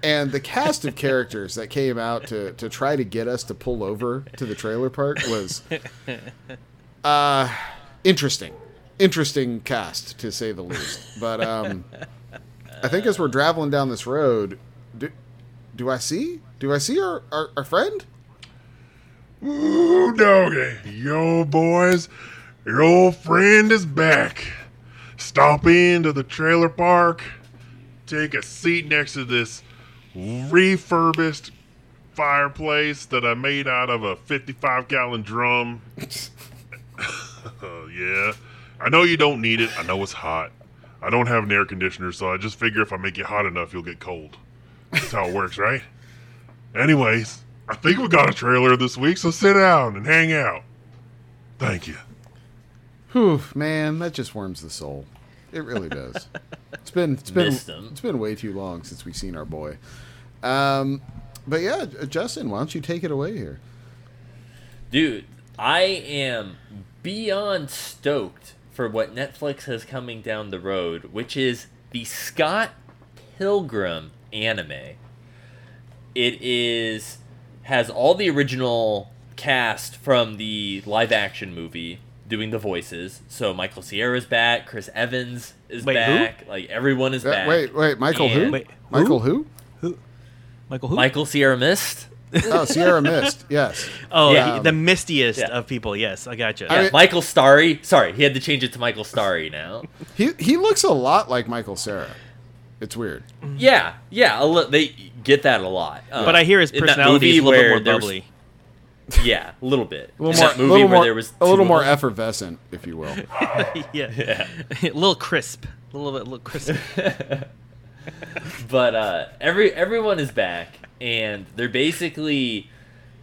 And the cast of characters that came out to, to try to get us to pull over to the trailer park was uh, interesting. Interesting cast, to say the least. But um, I think as we're traveling down this road, do, do I see? Do I see our, our, our friend? Ooh, doggy. Yo, boys, your old friend is back. Stop into the trailer park. take a seat next to this refurbished fireplace that I made out of a 55 gallon drum. Oh, yeah. I know you don't need it. I know it's hot. I don't have an air conditioner, so I just figure if I make you hot enough, you'll get cold. That's how it works, right? Anyways, I think we got a trailer this week, so sit down and hang out. Thank you. Whew, man, that just warms the soul. It really does. It's been it's been it's been way too long since we've seen our boy. Um, but yeah, Justin, why don't you take it away here? Dude, I am beyond stoked for what Netflix has coming down the road, which is the Scott Pilgrim anime. It is has all the original cast from the live action movie doing the voices. So Michael Cera's back, Chris Evans is Wait, who? back, like everyone is Uh, back. wait, wait, Michael who? And- Wait, Michael who? Who? Michael who? Michael Sierra Mist. Oh, Sierra Mist. Yes. Oh, Yeah. he- the mistiest Yeah. of people. Yes, I gotcha. I Yeah, mean- Michael Starry. Sorry, he had to change it to Michael Starry now. He he looks a lot like Michael Cera. It's weird. Yeah, yeah, a li- they get that a lot. Um, but I hear his personality is a little where more bubbly. Yeah, a little bit. A little In more, that movie little where more, there was a little more effervescent, if you will. yeah, a little crisp, a little bit, a little crisp. but uh, every everyone is back, and they're basically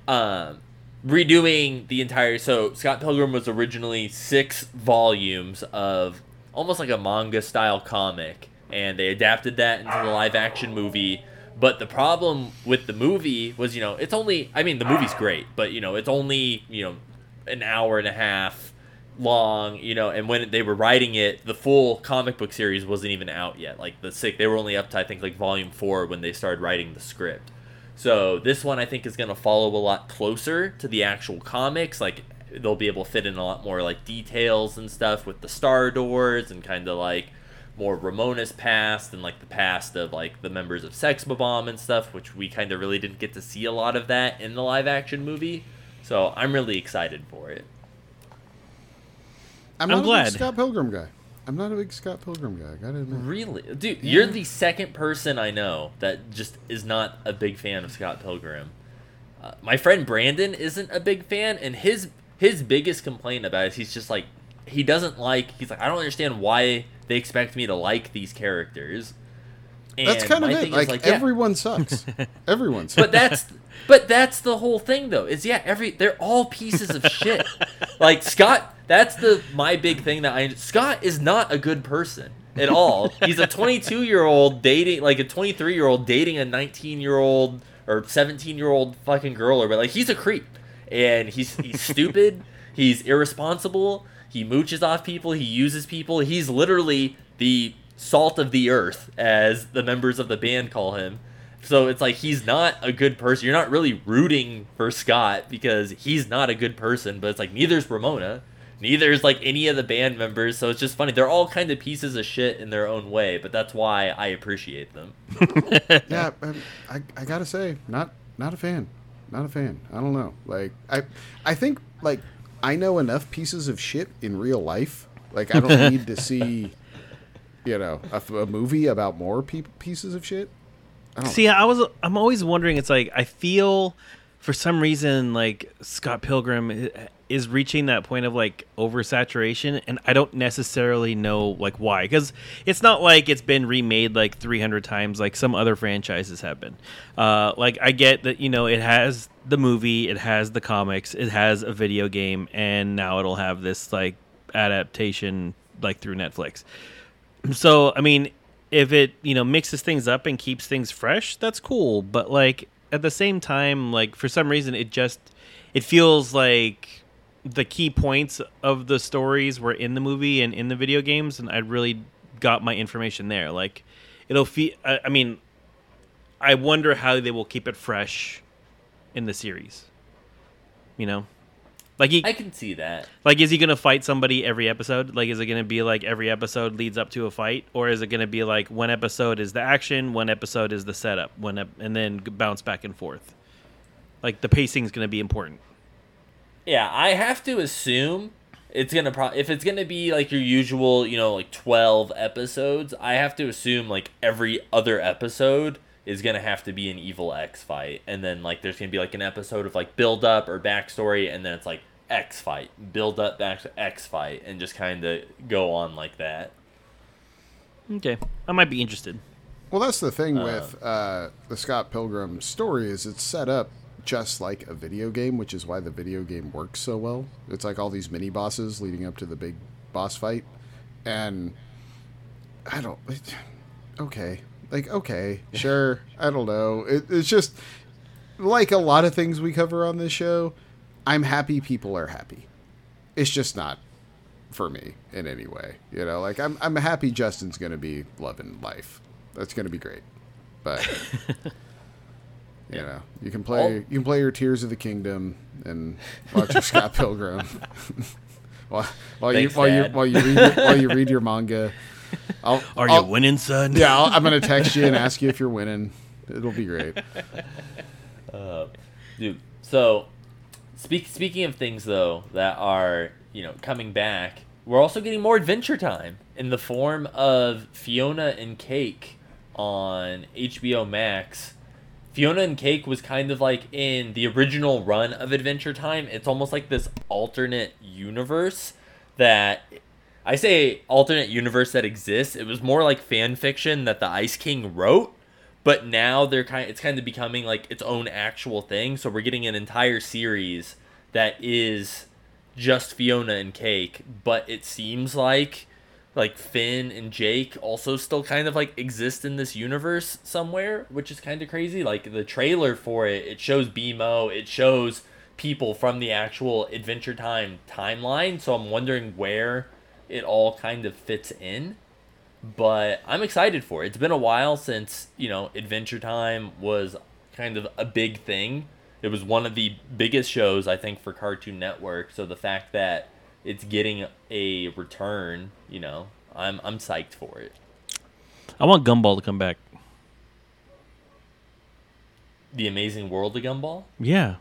um, redoing the entire. So Scott Pilgrim was originally six volumes of almost like a manga style comic, and they adapted that into the live action movie. But the problem with the movie was, you know, it's only. I mean, the movie's great, but you know, it's only you know an hour and a half long, you know, and when they were writing it, the full comic book series wasn't even out yet. Like the sick, they were only up to I think like volume four when they started writing the script. So this one I think is gonna follow a lot closer to the actual comics. Like they'll be able to fit in a lot more like details and stuff with the star doors and kind of like more Ramona's past and like the past of like the members of Sex Bob-Omb and stuff, which we kind of really didn't get to see a lot of that in the live action movie. So I'm really excited for it. I'm, I'm not a glad. big Scott Pilgrim guy. I'm not a big Scott Pilgrim guy. I gotta admit. Really, dude, you're the second person I know that just is not a big fan of Scott Pilgrim. Uh, my friend Brandon isn't a big fan, and his his biggest complaint about it is he's just like he doesn't like. He's like I don't understand why they expect me to like these characters. And That's kind of it. thing Like, is yeah, everyone sucks. everyone sucks. but that's but that's the whole thing though. Is yeah, every they're all pieces of shit. like Scott, that's the my big thing that I Scott is not a good person at all. He's a 22 year old dating like a 23 year old dating a 19 year old or 17 year old fucking girl or but like he's a creep and he's he's stupid. He's irresponsible. He mooches off people. He uses people. He's literally the salt of the earth, as the members of the band call him. So it's like he's not a good person. You're not really rooting for Scott because he's not a good person, but it's like neither's Ramona. Neither is like any of the band members, so it's just funny. They're all kind of pieces of shit in their own way, but that's why I appreciate them. yeah, um, I, I gotta say, not not a fan, not a fan. I don't know. Like I I think like I know enough pieces of shit in real life. Like I don't need to see, you know, a movie about more pe- pieces of shit. I. See, I was I'm always wondering. It's like I feel for some reason like Scott Pilgrim i- is reaching that point of like oversaturation, and I don't necessarily know like why. Because it's not like it's been remade like 300 times like some other franchises have been. Uh, like I get that you know it has the movie, it has the comics, it has a video game, and now it'll have this like adaptation like through Netflix. So, I mean, if it, you know, mixes things up and keeps things fresh, that's cool. But like at the same time, like for some reason it just it feels like the key points of the stories were in the movie and in the video games and I really got my information there. Like it'll feel I, I mean I wonder how they will keep it fresh in the series. You know? Like he, I can see that. like, is he gonna fight somebody every episode? Like, is it gonna be like every episode leads up to a fight, or is it gonna be like one episode is the action, one episode is the setup, one ep- and then bounce back and forth? Like the pacing is gonna be important. Yeah, I have to assume it's gonna pro if it's gonna be like your usual, you know, like twelve episodes. I have to assume like every other episode is gonna have to be an evil ex fight, and then like there's gonna be like an episode of like build up or backstory, and then it's like ex fight, build up back to ex fight, and just kind of go on like that. Okay, I might be interested. Well, that's the thing with uh, the Scott Pilgrim story is it's set up just like a video game, which is why the video game works so well. It's like all these mini bosses leading up to the big boss fight, and I don't. It, okay, like okay, sure. I don't know. It, it's just like a lot of things we cover on this show. I'm happy people are happy. It's just not for me in any way. You know, like I'm I'm happy Justin's gonna be loving life. That's gonna be great. But you know, you can play All- you can play your Tears of the Kingdom and watch your Scott Pilgrim. while while you Thanks, while you while you read your, while you read your manga. I'll, Are I'll- you winning, son? Yeah, I'll, I'm gonna text you and ask you if you're winning. It'll be great. Uh, dude, so speak speaking of things though that are, you know, coming back, we're also getting more adventure time in the form of Fiona and Cake on HBO Max. Fiona and Cake was kind of like in the original run of Adventure Time. It's almost like this alternate universe that I say alternate universe that exists. It was more like fan fiction that the Ice King wrote, but now they're kind of it's kind of becoming like its own actual thing. So we're getting an entire series that is just Fiona and Cake, but it seems like like Finn and Jake also still kind of like exist in this universe somewhere, which is kind of crazy. Like the trailer for it, it shows BMO, it shows people from the actual Adventure Time timeline. So I'm wondering where it all kind of fits in. But I'm excited for it. It's been a while since, you know, Adventure Time was kind of a big thing. It was one of the biggest shows, I think, for Cartoon Network. So the fact that it's getting a return, you know, I'm I'm psyched for it. I want Gumball to come back. The Amazing World of Gumball. Yeah.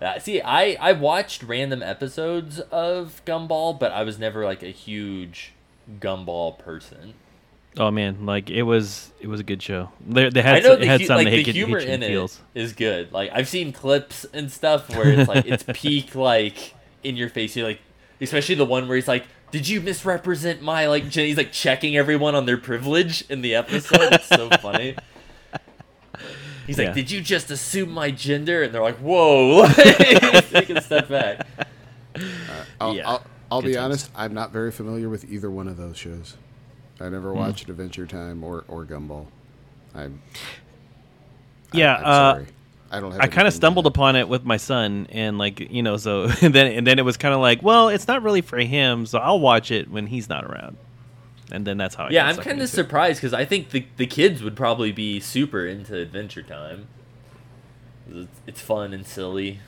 Uh, see, I I watched random episodes of Gumball, but I was never like a huge Gumball person. Oh man, like it was it was a good show. They, they I had know some, the, had hu- some like the humor in feels. it is good. Like I've seen clips and stuff where it's like it's peak like in your face. You're like, especially the one where he's like, "Did you misrepresent my like?" He's like checking everyone on their privilege in the episode. It's so funny. He's like, Yeah. "Did you just assume my gender?" And they're like, "Whoa!" Take a step back. I'll, Yeah. I'll, I'll be times. honest. I'm not very familiar with either one of those shows. I never watched Adventure Time or, or Gumball. I'm Yeah, I'm uh, sorry. I don't have. I kind of stumbled add. upon it with my son, and like you know, so and then and then it was kind of like, well, it's not really for him, so I'll watch it when he's not around, and then that's how. I Yeah, I'm kind of surprised because I think the the kids would probably be super into Adventure Time. It's, it's fun and silly.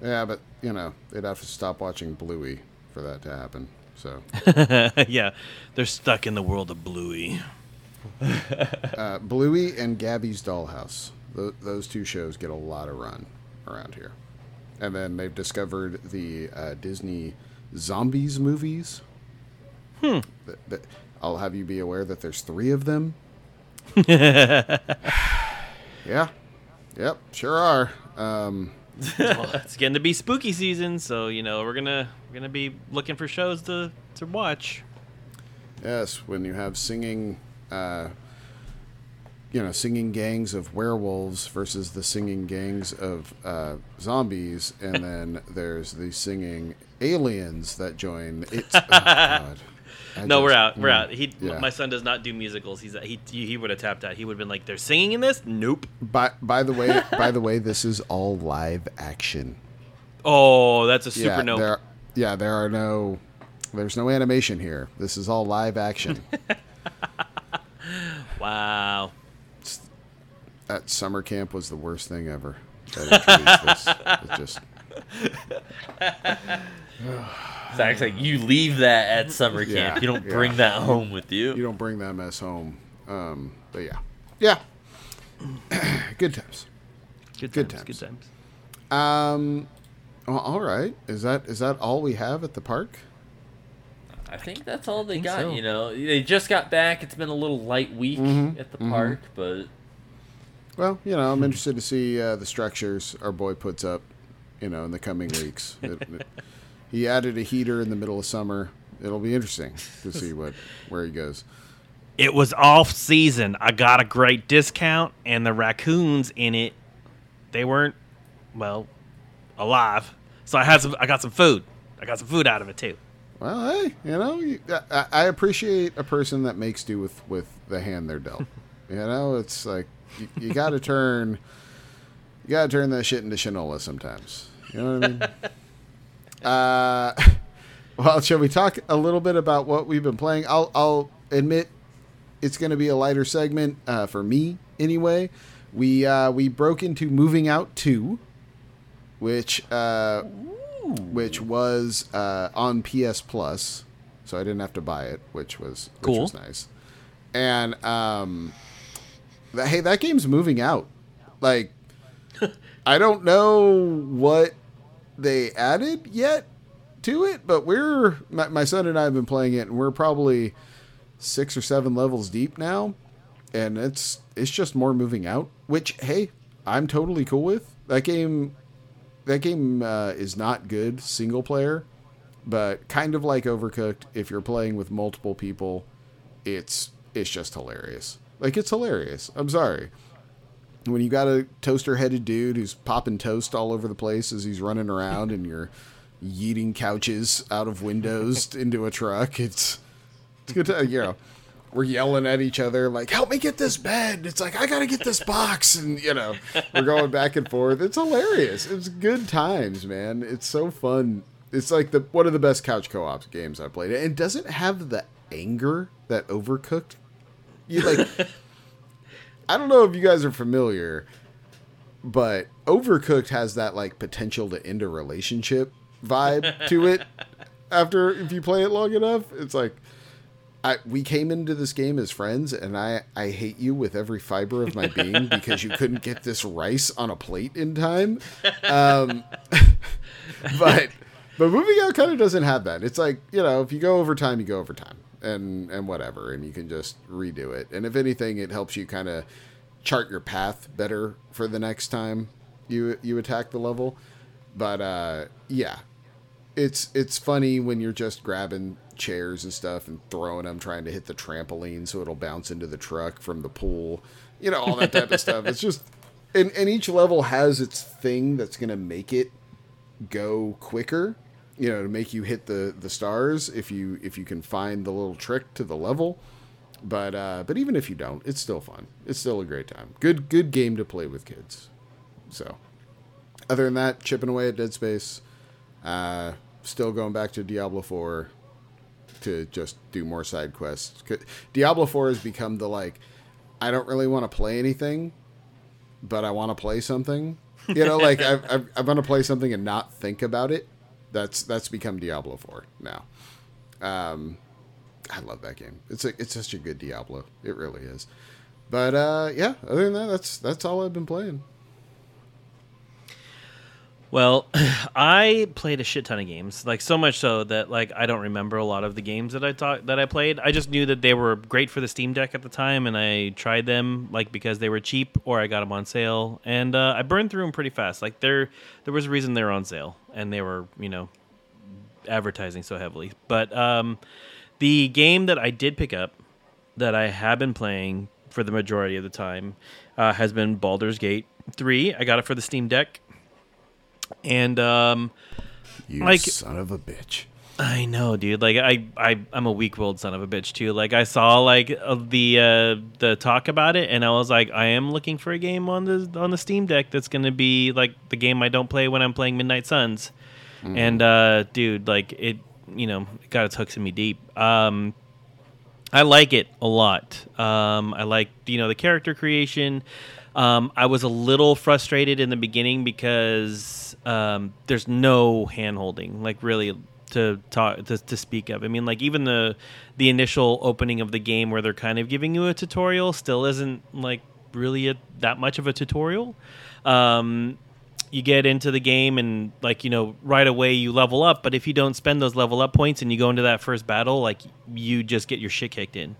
Yeah, but you know they'd have to stop watching Bluey for that to happen. So yeah, they're stuck in the world of Bluey. uh, Bluey and Gabby's Dollhouse. Th- those two shows get a lot of run around here. And then they've discovered the uh, Disney Zombies movies. Hmm. I'll have you be aware that there's three of them. yeah. Yep, sure are. Um, it's getting to be spooky season, so you know we're gonna we're gonna be looking for shows to to watch. yes, when you have singing, uh, you know, singing gangs of werewolves versus the singing gangs of uh, zombies, and then there's the singing aliens that join. It's oh No, we're out. We're mm, out. He, yeah. my son does not do musicals. He's he he would have tapped out. He would have been like, "They're singing in this." Nope. By by the way, by the way, this is all live action. Oh, that's a super yeah, nope. There, yeah, there are no, there's no animation here. This is all live action. Wow. That summer camp was the worst thing ever. That introduced this. Just Zach's like, you leave that at summer camp. Yeah, you don't yeah. bring that home with you. you don't bring that mess home. Um, but yeah, yeah, good times. Good, Good times, times. Good times. Um, Oh, all right. Is that is that all we have at the park? I think that's all they think got. so. You know, they just got back. It's been a little light week Mhm, at the mhm. park, but Well, you know, I'm interested to see uh, the structures our boy puts up, you know, in the coming weeks. It- it- he added a heater in the middle of summer. It'll be interesting to see what where he goes. It was off season. I got a great discount, and the raccoons in it, they weren't, well, alive. So I had some. I got some food. I got some food out of it too. Well, hey, you know, you, I, I appreciate a person that makes do with with the hand they're dealt. you know, it's like you, you got to turn, you got to turn that shit into shinola sometimes. You know what I mean? uh, well, shall we talk a little bit about what we've been playing? I'll I'll admit it's going to be a lighter segment uh, for me anyway. We uh, we broke into moving out two, which uh, which was uh, on PS Plus, so I didn't have to buy it, which was which Cool. was nice. And um, hey, that game's moving out. Like, I don't know what they added yet to it, but we're my, my son and I have been playing it, and we're probably six or seven levels deep now, and it's it's just more moving out. Which hey, I'm totally cool with. That game that game uh, is not good single player, but kind of like Overcooked. If you're playing with multiple people, it's it's just hilarious. Like it's hilarious. I'm sorry. When you got a toaster headed dude who's popping toast all over the place as he's running around and you're yeeting couches out of windows into a truck, it's it's good to you know. We're yelling at each other like, "Help me get this bed!" It's like I gotta get this box, and you know, we're going back and forth. It's hilarious. It's good times, man. It's so fun. It's like the one of the best couch co-op games I played. And it doesn't have the anger that Overcooked. You like. I don't know if you guys are familiar, but Overcooked has that like potential to end a relationship vibe to it. After if you play it long enough, it's like I, we came into this game as friends, and I, I hate you with every fiber of my being because you couldn't get this rice on a plate in time. Um, but but moving out kind of doesn't have that. It's like you know, if you go over time, you go over time, and and whatever, and you can just redo it. And if anything, it helps you kind of chart your path better for the next time you you attack the level. But uh, yeah, it's it's funny when you're just grabbing chairs and stuff and throwing them, trying to hit the trampoline so it'll bounce into the truck from the pool. You know, all that type of stuff. It's just and, and each level has its thing that's gonna make it go quicker. You know, to make you hit the the stars if you if you can find the little trick to the level. But uh, but even if you don't, it's still fun. It's still a great time. Good good game to play with kids. So, other than that, chipping away at Dead Space. Uh, still going back to Diablo 4 to just do more side quests Diablo 4 has become the like, I don't really want to play anything, but I want to play something. You know, like I, I, I want to play something and not think about it. That's that's become Diablo 4 now. Um, I love that game. It's a, it's such a good Diablo. It really is. But uh, yeah, other than that, that's that's all I've been playing. Well, I played a shit ton of games, like so much so that like I don't remember a lot of the games that I thought that I played. I just knew that they were great for the Steam Deck at the time, and I tried them like because they were cheap or I got them on sale, and uh, I burned through them pretty fast. Like there, there was a reason they were on sale, and they were you know advertising so heavily. But um, the game that I did pick up that I have been playing for the majority of the time uh, has been Baldur's Gate 3. I got it for the Steam Deck. And um, You Like- son of a bitch. I know, dude. Like I, I, I'm a weak-willed son of a bitch too. Like I saw like uh, the uh, the talk about it, and I was like, I am looking for a game on the on the Steam Deck that's gonna be like the game I don't play when I'm playing Midnight Suns. And uh, dude, like it, you know, it got its hooks in me deep. Um, I like it a lot. Um, I like you know the character creation. Um, I was a little frustrated in the beginning because um, there's no hand holding, like really to talk to, to speak of. I mean, like even the the initial opening of the game where they're kind of giving you a tutorial still isn't like really a, that much of a tutorial. Um, you get into the game and like you know right away you level up but if you don't spend those level up points and you go into that first battle like you just get your shit kicked in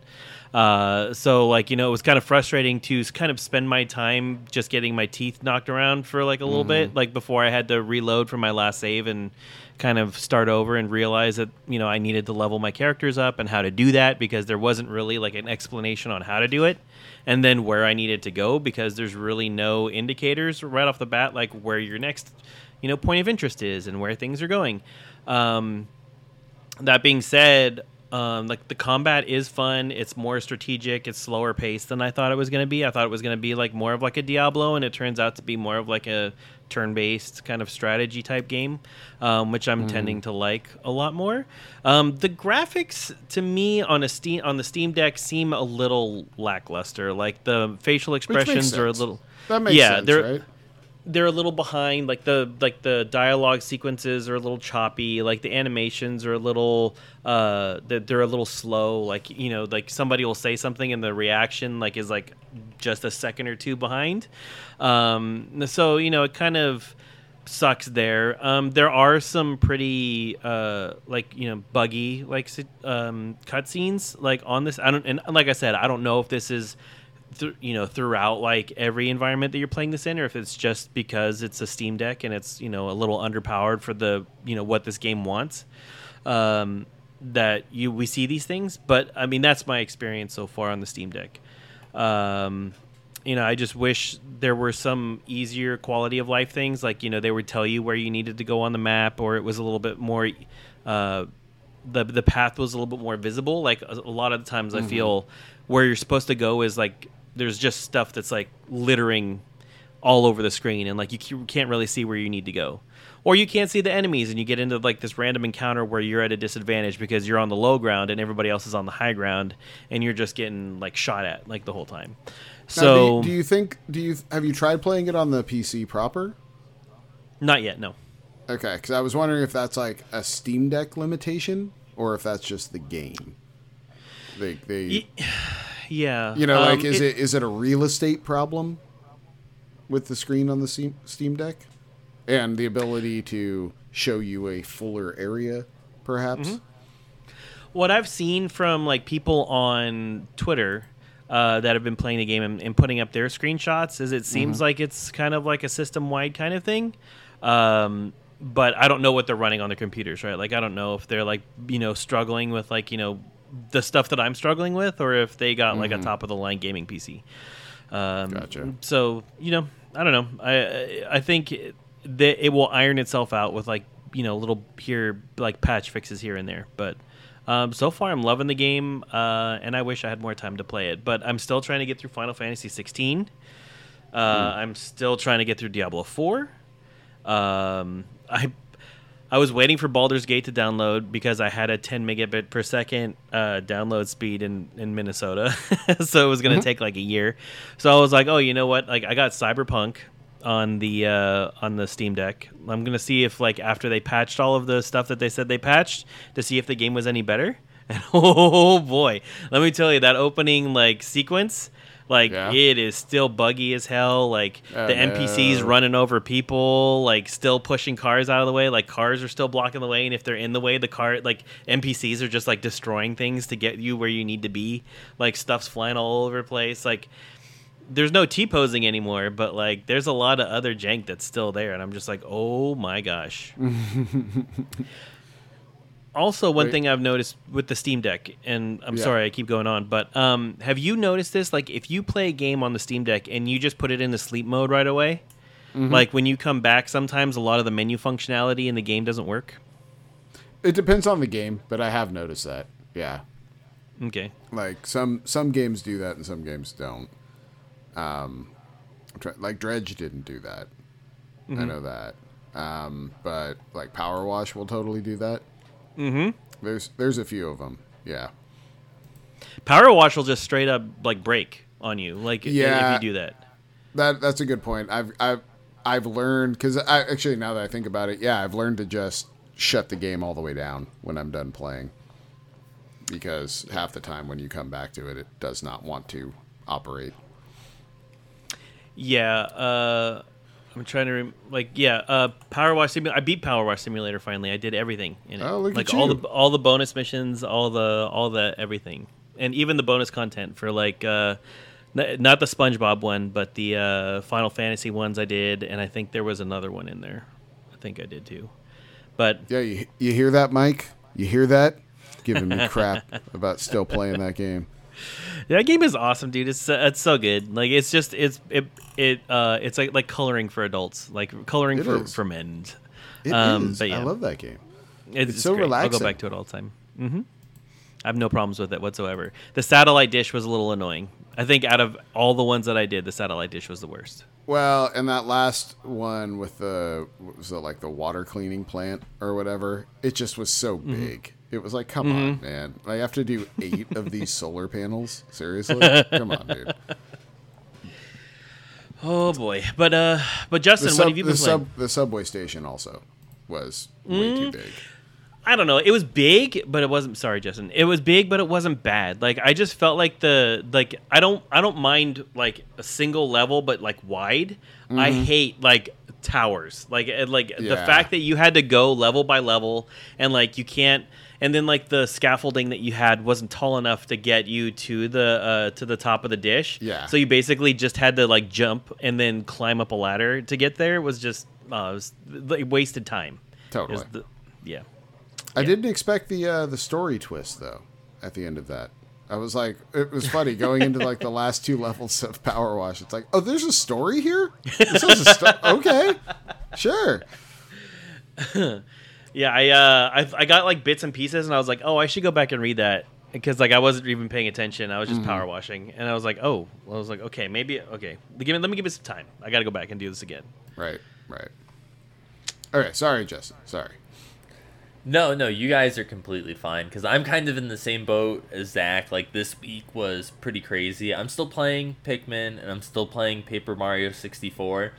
uh, so like you know it was kind of frustrating to kind of spend my time just getting my teeth knocked around for like a little bit like before i had to reload from my last save and kind of start over and realize that you know i needed to level my characters up and how to do that because there wasn't really like an explanation on how to do it and then where I needed to go because there's really no indicators right off the bat, like where your next, you know, point of interest is and where things are going. Um, that being said, um, like the combat is fun. It's more strategic. It's slower paced than I thought it was going to be. I thought it was going to be like more of like a Diablo, and it turns out to be more of like a turn based kind of strategy type game, um, which I'm tending to like a lot more. Um, the graphics to me on a Steam on the Steam Deck seem a little lackluster. Like the facial expressions are a little. That makes yeah, sense, they're right? They're a little behind like the like the dialogue sequences are a little choppy like the animations are a little uh they're, a little slow like you know like somebody will say something and the reaction like is like just a second or two behind. Um so you know it kind of sucks there. Um there are some pretty uh like you know buggy like um cutscenes like on this. I don't and like i said i don't know if this is th- you know throughout like every environment that you're playing this in or if it's just because it's a steam deck and it's you know a little underpowered for the you know what this game wants um, that you we see these things. But i mean that's my experience so far on the steam deck. Um, you know i just wish there were some easier quality of life things. Like you know they would tell you where you needed to go on the map or it was a little bit more uh, the the path was a little bit more visible. Like a, a lot of the times, I feel where you're supposed to go is like there's just stuff that's like littering all over the screen, and like you can't really see where you need to go, or you can't see the enemies, and you get into like this random encounter where you're at a disadvantage because you're on the low ground and everybody else is on the high ground, and you're just getting like shot at like the whole time. Now, So do, you, do you think? Do you have you tried playing it on the PC proper? not yet, no. Okay, because I was wondering if that's like a Steam Deck limitation or if that's just the game. They, they, Yeah, you know, like um, is it, is it a real estate problem with the screen on the Steam, Steam Deck and the ability to show you a fuller area, perhaps? Mm-hmm. what I've seen from like people on Twitter uh, that have been playing the game and, and putting up their screenshots is it seems like it's kind of like a system wide kind of thing. Um, but I don't know what they're running on their computers, right? Like I don't know if they're like you know struggling with like you know the stuff that I'm struggling with, or if they got like a top of the line gaming PC. Um, Gotcha. So you know, I don't know. I I- think that it will iron itself out with like you know little here like patch fixes here and there. But um, so far, I'm loving the game, uh, and I wish I had more time to play it. But I'm still trying to get through Final Fantasy 16. Uh, I'm still trying to get through Diablo 4. Um, I I was waiting for Baldur's Gate to download because I had a 10 megabit per second uh, download speed in, in Minnesota, so it was going to take like a year. So I was like, oh, you know what? Like I got Cyberpunk on the uh, on the Steam Deck. I'm going to see if like after they patched all of the stuff that they said they patched to see if the game was any better. And oh boy, let me tell you that opening like sequence. Like Yeah. it is still buggy as hell. Like Oh, the NPCs no. running over people, like still pushing cars out of the way. Like cars are still blocking the way, and if they're in the way, the car like NPCs are just like destroying things to get you where you need to be. Like stuff's flying all over the place. Like there's no T posing anymore, but like there's a lot of other jank that's still there, and I'm just like, oh my gosh. also, one Wait. thing I've noticed with the Steam Deck, and I'm Yeah. sorry I keep going on, but um, have you noticed this? Like, if you play a game on the Steam Deck and you just put it into sleep mode right away, like when you come back, sometimes a lot of the menu functionality in the game doesn't work. It depends on the game, but I have noticed that. Yeah. Okay. Like some some games do that and some games don't. Um, like Dredge didn't do that. I know that. Um, but like Power Wash will totally do that. Mm-hmm. There's there's a few of them. Yeah. Power Wash will just straight up like break on you, like Yeah. if you do that. That that's a good point. I've I've I've learned because I actually now that I think about it, yeah, I've learned to just shut the game all the way down when I'm done playing. Because half the time when you come back to it, it does not want to operate. Yeah, uh, I'm trying to rem- like yeah, uh, Power Wash Simulator. I beat Power Wash Simulator finally. I did everything in it. Oh, look like at all you. the all the bonus missions, all the all the everything, and even the bonus content for like uh, n- not the SpongeBob one, but the uh, Final Fantasy ones I did, and I think there was another one in there. I think I did too. But Yeah, you, you hear that, Mike? You hear that? Giving me crap about still playing that game. That game is awesome, dude. It's uh, it's so good. Like it's just it's it it uh it's like like coloring for adults, like coloring It for is. for men. It is. Um, but yeah. I love that game. It's, It's so great. I'll go back to it all the time. Mm-hmm. I have no problems with it whatsoever. The satellite dish was a little annoying. I think out of all the ones that I did, the satellite dish was the worst. Well, and that last one with the what was it like the water cleaning plant or whatever? It just was so Mm-hmm. It was like, come on, man! I have to do eight of these solar panels. Seriously, come on, dude. Oh boy, but uh, but Justin, The, what have you the, been playing? sub, the subway station also was way Mm. too big. I don't know. It was big, but it wasn't. Sorry, Justin. It was big, but it wasn't bad. Like I just felt like the like I don't I don't mind like a single level, but like wide. I hate like towers. Like it- like the Mm-hmm. Fact that you had to go level by level and like you can't. And then like the scaffolding that you had wasn't tall enough to get you to the uh, to the top of the dish. Yeah. So you basically just had to like jump and then climb up a ladder to get there. It was just uh, it was like, wasted time. Totally. the- yeah. I didn't expect the uh, the story twist though. At the end of that, I was like, it was funny going into like the last two levels of Power Wash. It's like, oh, there's a story here. This has a sto- okay, sure. Yeah, I uh, I, I got like bits and pieces, and I was like, oh, I should go back and read that because like I wasn't even paying attention. I was just power washing, and I was like, oh, well, I was like, okay, maybe okay. Give me, let me give it some time. I got to go back and do this again. Right, right. Okay, sorry, Justin. Sorry. No, no, you guys are completely fine because I'm kind of in the same boat as Zach. Like this week was pretty crazy. I'm still playing Pikmin and I'm still playing Paper Mario 64.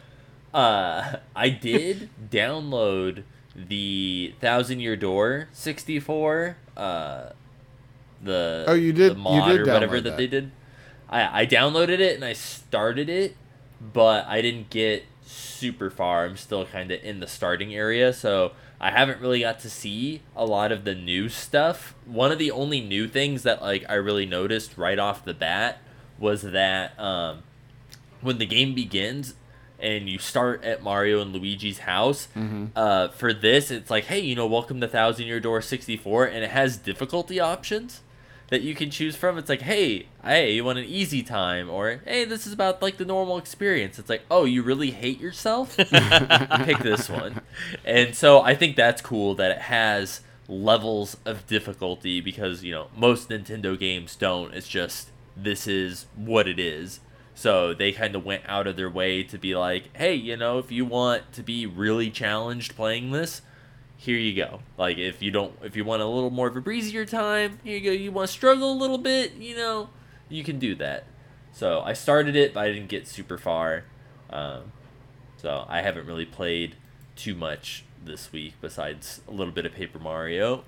Uh, I did download the Thousand Year Door 64. Uh, the Oh, you did- the you mod did or whatever that. that. they did. I I downloaded it and I started it, but I didn't get super far. I'm still kind of in the starting area, so I haven't really got to see a lot of the new stuff. One of the only new things that like I really noticed right off the bat was that um, when the game begins and you start at Mario and Luigi's house, uh, for this it's like, hey, you know, welcome to Thousand Year Door 64, and it has difficulty options that you can choose from. It's like, hey, hey, you want an easy time, or hey, this is about like the normal experience. It's like, oh, you really hate yourself? Pick this one. And so I think that's cool that it has levels of difficulty because you know most Nintendo games don't. It's just this is what it is. So they kind of went out of their way to be like, hey, you know, if you want to be really challenged playing this, here you go. Like if you don't if you want a little more of a breezier time, here you go. You want to struggle a little bit, you know, you can do that. So I started it, but I didn't get super far. Um, so I haven't really played too much this week besides a little bit of Paper Mario.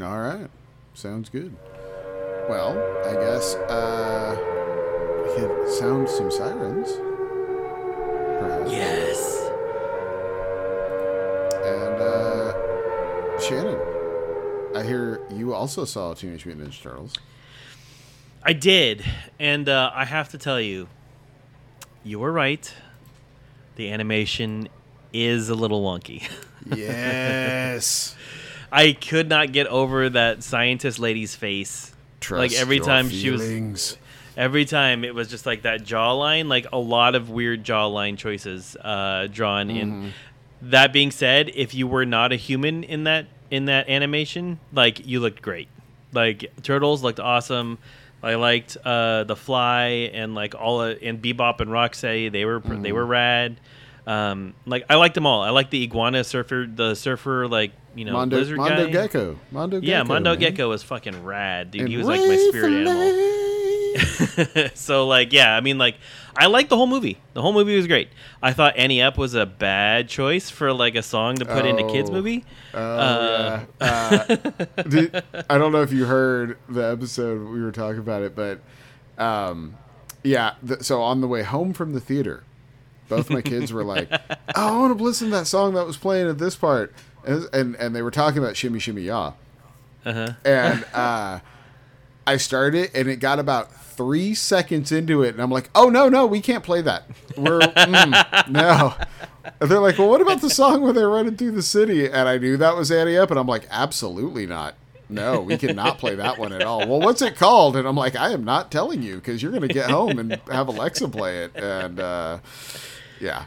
All right, sounds good. Well, I guess uh, we could sound some sirens. Perhaps. Yes. And uh, Shannon, I hear you also saw Teenage Mutant Ninja Turtles. I did, and uh, I have to tell you, you were right. The animation is a little wonky. Yes. I could not get over that scientist lady's face. Trust every your time she was- feelings. Every time it was just like that jawline, like a lot of weird jawline choices uh, drawn in. That being said, if you were not a human in that in that animation, like you looked great. Like turtles looked awesome. I liked uh, the fly and like all of, and Bebop and Roxy. They were they were rad. Um, like I liked them all. I liked the iguana surfer, the surfer like you know Mondo, lizard Mondo guy. Gecko. Mondo Gecko Yeah, Gecko. Mondo man. Gecko was fucking rad, dude. And he was like my spirit animal. So like yeah, I mean like I liked the whole movie. The whole movie was great. I thought Ante Up was a bad choice for like a song to put in a kids Oh. movie. Oh, Uh, yeah. Uh, did- I don't know if you heard the episode we were talking about it, but um, yeah. The, so on the way home from the theater, both my kids were like, oh, "I want to listen to that song that was playing at this part," and and, and they were talking about "Shimmy Shimmy Ya," Uh-huh. and uh, I started, and it got about three seconds into it, and I'm like, "Oh no, no, we can't play that. We're mm, no." And they're like, "Well, what about the song where they're running through the city?" And I knew that was Ante Up, and I'm like, "Absolutely not." No, we cannot play that one at all. Well, what's it called? And I'm like, I am not telling you because you're going to get home and have Alexa play it. And uh, yeah,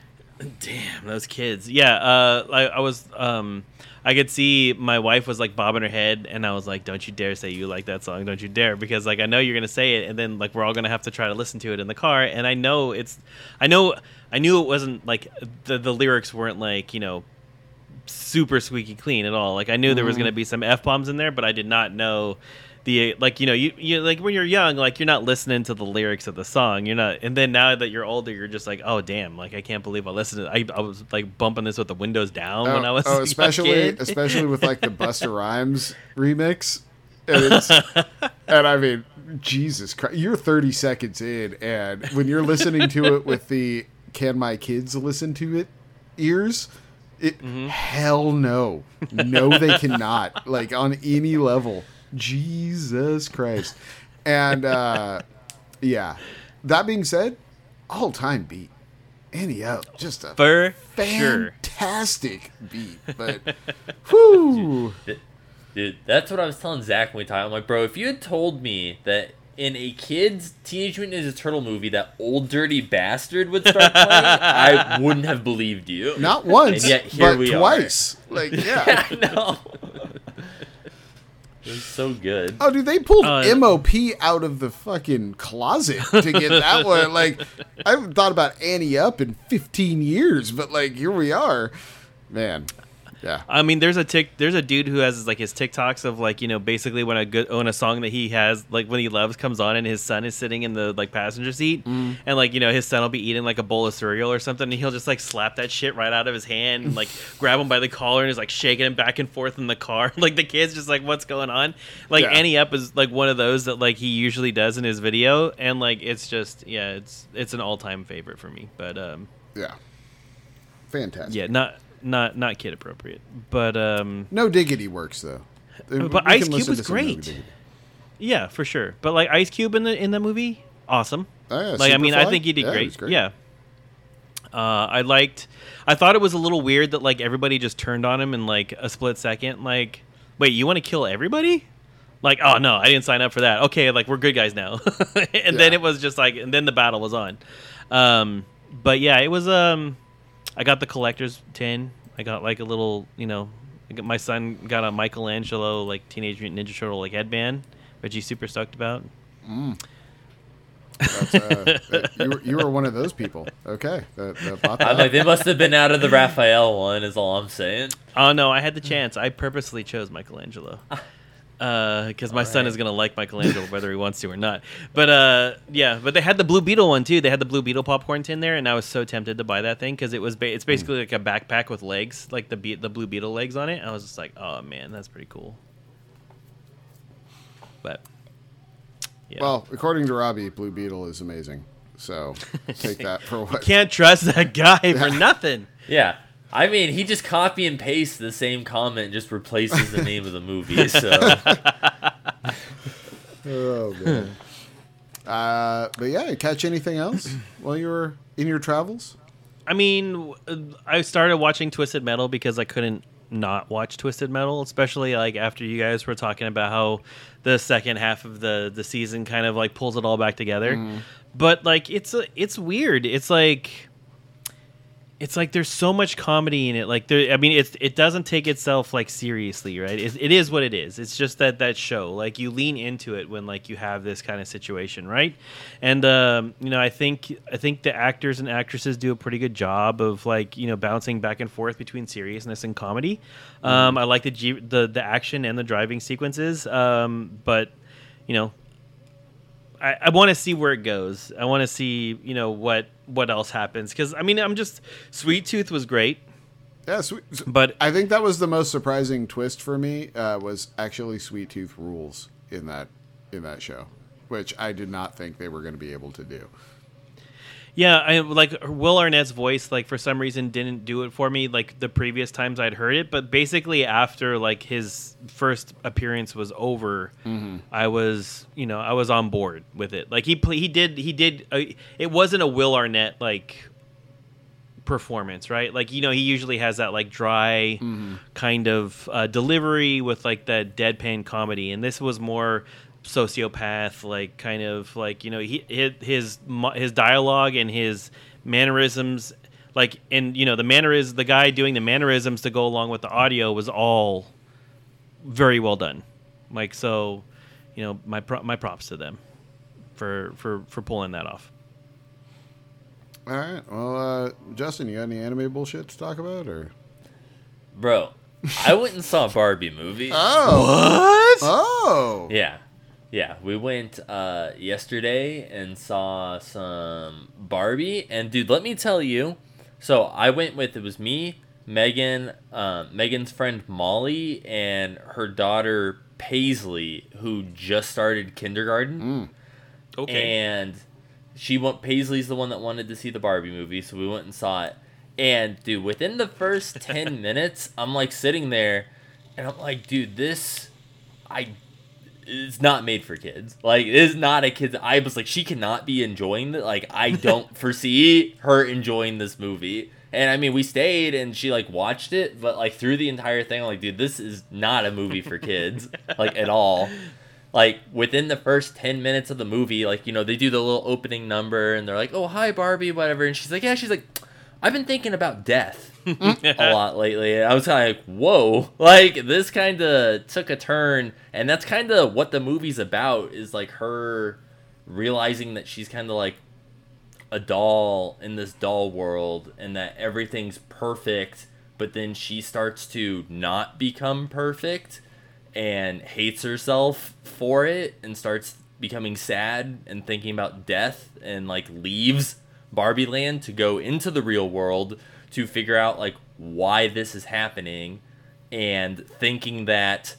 Damn, those kids. Yeah, uh, I, I was. Um, I could see my wife was like bobbing her head, and I was like, "Don't you dare say you like that song! Don't you dare!" Because like I know you're gonna say it, and then like we're all gonna have to try to listen to it in the car. And I know it's, I know, I knew it wasn't like the the lyrics weren't like you know super squeaky clean at all. Like I knew there was gonna mm. be some f bombs in there, but I did not know the like you know you you like when you're young like you're not listening to the lyrics of the song you're not and then now that you're older you're just like oh damn like I can't believe I listened to I, I was like bumping this with the windows down when I was oh, especially especially with like the Busta Rhymes remix. And, and I mean, Jesus Christ, you're 30 seconds in, and when you're listening to it with the "Can my kids listen to it?" ears, it Mm-hmm. hell no, no, they cannot. Like on any level, Jesus Christ, and uh, yeah. That being said, all time beat. Ante Up, just a for sure fantastic beat. But whoo, Dude, that's what I was telling Zach when we talked. I'm like, bro, if you had told me that in a kid's Teenage Mutant Ninja Turtle movie that old dirty bastard would start playing, I wouldn't have believed you. not once, And yet here but we are. twice. Like yeah. I know. It was so good. Oh, dude, they pulled Uh, MOP out of the fucking closet to get that one. Like, I haven't thought about Ante Up in 15 years, but like, here we are. Man, yeah. I mean, there's a tick. There's a dude who has like his TikToks of like you know basically when a good when a song that he has like when he loves comes on and his son is sitting in the like passenger seat Mm. and like you know his son will be eating like a bowl of cereal or something and he'll just like slap that shit right out of his hand and like grab him by the collar and is like shaking him back and forth in the car like the kid's just like what's going on like Yeah. Ante Up is like one of those that like he usually does in his video and like it's just yeah it's it's an all time favorite for me but um Yeah. Fantastic. yeah not not not kid appropriate but um No diggity works, though. But Ice Cube was great. Yeah, for sure. But like Ice Cube in the in the movie, awesome. Oh, yeah, like I mean, I think he did Yeah, great. great. Yeah. Uh, I liked. I thought it was a little weird that like everybody just turned on him in like a split second. Like, wait, you want to kill everybody? Like, oh no, I didn't sign up for that. Okay, like we're good guys now. and then it was just like, and then the battle was on. Um, but yeah, it was. Um, I got the collector's tin. I got like a little, you know, I got, my son got a Michelangelo like Teenage Mutant Ninja Turtle like headband, which he's super stoked about. That's, uh, you, were, you were one of those people. Okay. That, that I'm like, they must have been out of the Raphael one, is all I'm saying. Oh no, I had the chance. I purposely chose Michelangelo. Because my son Alright. is gonna like Michelangelo whether he wants to or not. But uh, yeah, but they had the Blue Beetle one too. They had the Blue Beetle popcorn tin there, and I was so tempted to buy that thing because it was ba- it's basically like a backpack with legs, like the be- the Blue Beetle legs on it. I was just like, oh man, that's pretty cool. But yeah, Well, according to Robbie, Blue Beetle is amazing. So take that for what. can't trust that guy for nothing. Yeah. I mean, he just copy and paste the same comment and just replaces the name of the movie. So Oh man. uh, but yeah, catch anything else while you were in your travels? I mean, uh, I started watching Twisted Metal because I couldn't not watch Twisted Metal, especially like after you guys were talking about how the second half of the the season kind of like pulls it all back together. But like it's a, it's weird. It's like it's like there's so much comedy in it. Like there, I mean, it's it doesn't take itself like seriously, right? It, it is what it is. It's just that that show. Like you lean into it when like you have this kind of situation, right? And um, you know, I think I think the actors and actresses do a pretty good job of like you know bouncing back and forth between seriousness and comedy. Um, I like the G- the the action and the driving sequences, um, but you know, I, I want to see where it goes. I want to see, you know, what what else happens. Because I mean, I'm just Sweet Tooth was great, Yeah, sweet. but I think that was the most surprising twist for me. Uh, was actually Sweet Tooth rules in that in that show, which I did not think they were going to be able to do. Yeah, I like Will Arnett's voice. Like for some reason, didn't do it for me. Like the previous times I'd heard it, but basically after like his first appearance was over, I was you know I was on board with it. Like he he did he did. Uh, it wasn't a Will Arnett like performance, right? Like you know he usually has that like dry kind of uh, delivery with like that deadpan comedy, and this was more sociopath like kind of like you know he his his, dialogue and his mannerisms like and you know the mannerisms the guy doing the mannerisms to go along with the audio was all very well done like so you know my pro- my props to them for for for pulling that off All right. Well, uh, Justin, you got any anime bullshit to talk about, or? Bro, I went and saw a Barbie movie. Oh. what Oh. Yeah. Yeah, we went uh, yesterday and saw some Barbie, and dude, let me tell you. So I went with it was me, Megan, um, Megan's friend Molly, and her daughter Paisley, who just started kindergarten. okay And she went. Paisley's the one that wanted to see the Barbie movie, so we went and saw it. And dude, within the first ten minutes, I'm like sitting there, and I'm like, dude, this, I, it's not made for kids. Like, it is not a kid. I was like, she cannot be enjoying it. Like, I don't foresee her enjoying this movie. And I mean, we stayed and she like watched it, but like through the entire thing, I'm like, dude, this is not a movie for kids, like at all like within the first 10 minutes of the movie like you know they do the little opening number and they're like oh hi barbie whatever and she's like yeah she's like i've been thinking about death a lot lately. I was kind of like whoa. Like this kind of took a turn and that's kind of what the movie's about is like her realizing that she's kind of like a doll in this doll world and that everything's perfect but then she starts to not become perfect and hates herself for it and starts becoming sad and thinking about death and like leaves Barbie Land to go into the real world to figure out like why this is happening and thinking that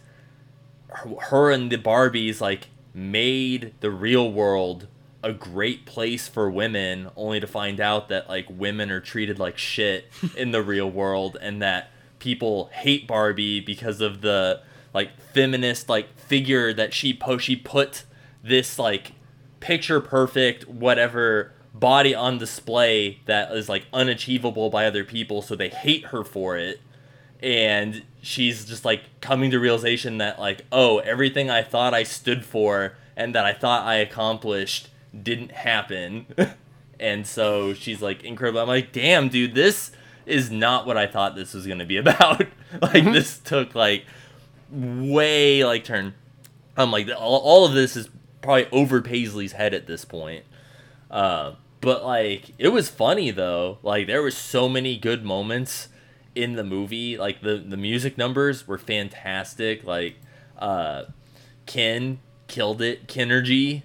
her- and the Barbies like made the real world a great place for women only to find out that like women are treated like shit in the real world and that people hate Barbie because of the like feminist like figure that she po- she put this like picture perfect whatever body on display that is like unachievable by other people so they hate her for it. And she's just like coming to realization that like oh everything i thought i stood for and that i thought i accomplished didn't happen. And so she's like incredible. I'm like damn dude this is not what i thought this was going to be about. Like this took like way like turn. I'm like all, all of this is probably over paisley's head at this point. Uh, but like it was funny though. Like there were so many good moments in the movie. Like the the music numbers were fantastic. Like uh, Ken killed it. Kenergy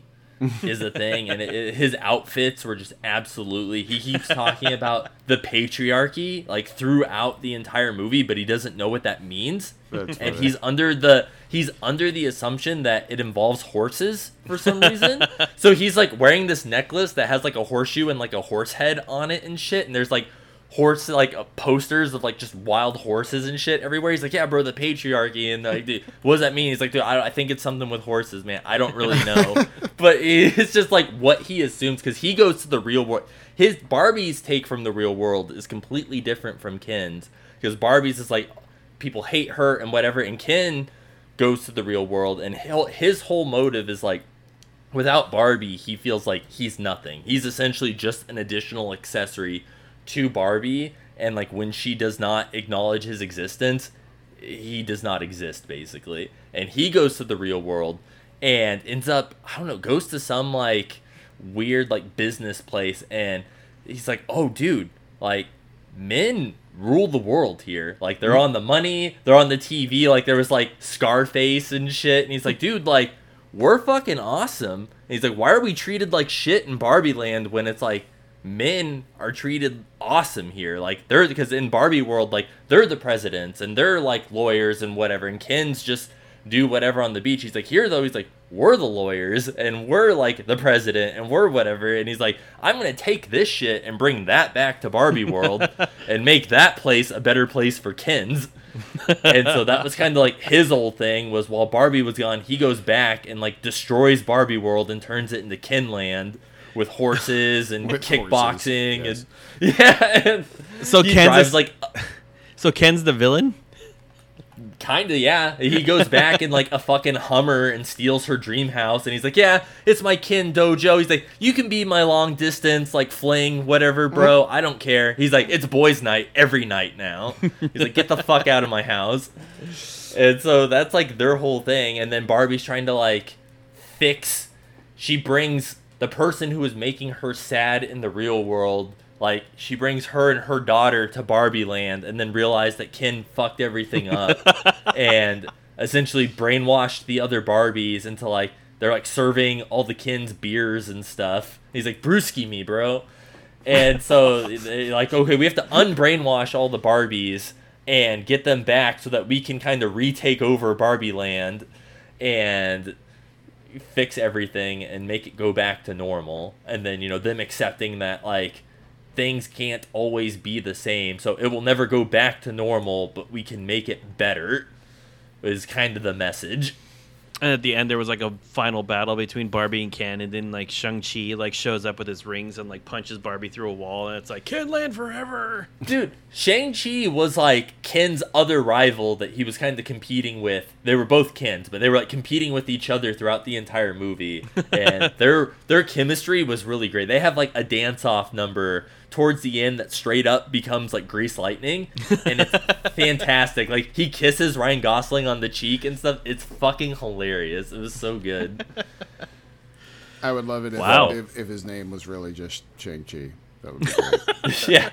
is a thing, and it, it- his outfits were just absolutely. He keeps talking about the patriarchy like throughout the entire movie, but he doesn't know what that means. That's and funny. he's under the he's under the assumption that it involves horses for some reason. so he's like wearing this necklace that has like a horseshoe and like a horse head on it and shit. And there's like horse like uh, posters of like just wild horses and shit everywhere. He's like, yeah, bro, the patriarchy and like, dude, what does that mean? He's like, dude, I, I think it's something with horses, man. I don't really know, but it's just like what he assumes because he goes to the real world. His Barbie's take from the real world is completely different from Ken's because Barbie's is like people hate her and whatever, and Ken goes to the real world and he'll, his whole motive is like without Barbie, he feels like he's nothing. He's essentially just an additional accessory to Barbie, and like when she does not acknowledge his existence, he does not exist basically. And he goes to the real world and ends up I don't know, goes to some like weird like business place and he's like, "Oh dude, like men rule the world here. Like they're mm-hmm. on the money, they're on the TV. Like there was like Scarface and shit. And he's like, dude, like we're fucking awesome. And he's like, why are we treated like shit in Barbie Land when it's like men are treated awesome here? Like they're because in Barbie world, like they're the presidents and they're like lawyers and whatever. And Ken's just do whatever on the beach. He's like, here though, he's like, we're the lawyers and we're like the president and we're whatever. And he's like, I'm gonna take this shit and bring that back to Barbie World and make that place a better place for Kens. and so that was kind of like his old thing was while Barbie was gone, he goes back and like destroys Barbie World and turns it into Kenland with horses and With kickboxing horses, and yeah. And So he Ken's drives a- like uh, So Ken's the villain. Kinda, yeah. He goes back in like a fucking Hummer and steals her dream house, and he's like, "Yeah, it's my kin dojo." He's like, "You can be my long distance like fling, whatever, bro. I don't care." He's like, "It's boys' night every night now." He's like, "Get the fuck out of my house." And so that's like their whole thing, and then Barbie's trying to like fix. She brings the person who is making her sad in the real world. Like she brings her and her daughter to Barbie Land, and then realized that Ken fucked everything up, and essentially brainwashed the other Barbies into like they're like serving all the Ken's beers and stuff. He's like brewski me, bro. And so like okay, we have to unbrainwash all the Barbies and get them back so that we can kind of retake over Barbie Land and fix everything and make it go back to normal and then you know them accepting that like things can't always be the same so it will never go back to normal but we can make it better is kind of the message And at the end, there was like a final battle between Barbie and Ken, and then like Shang Chi like shows up with his rings and like punches Barbie through a wall, and it's like Ken land forever. dude shang-chi was like ken's other rival that he was kind of competing with. They were both kens but they were like competing with each other throughout the entire movie. And their their chemistry was really great. They have like a dance-off number towards the end that straight up becomes like grease lightning and it's fantastic like he kisses ryan gosling on the cheek and stuff it's fucking hilarious it was so good I would love it if, Wow. if, if his name was really just Shang Chi. That would be great. yeah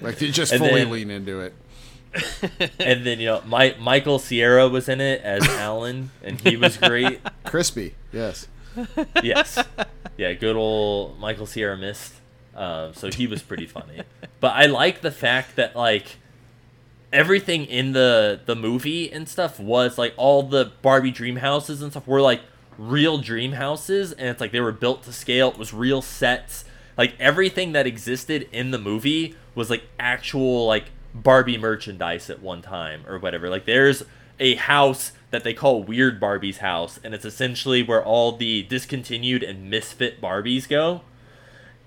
like you just And fully then- lean into it. and then you know my Michael Cera was in it as alan and he was great Crispy, yes. yes. Yeah, good old Michael Cera missed. Um, so he was pretty funny. But I like the fact that like everything in the the movie and stuff was like all the Barbie dream houses and stuff were like real dream houses and it's like they were built to scale. It was real sets. Like everything that existed in the movie was like actual like Barbie merchandise at one time or whatever. Like there's a house that they call Weird Barbie's house and it's essentially where all the discontinued and misfit Barbies go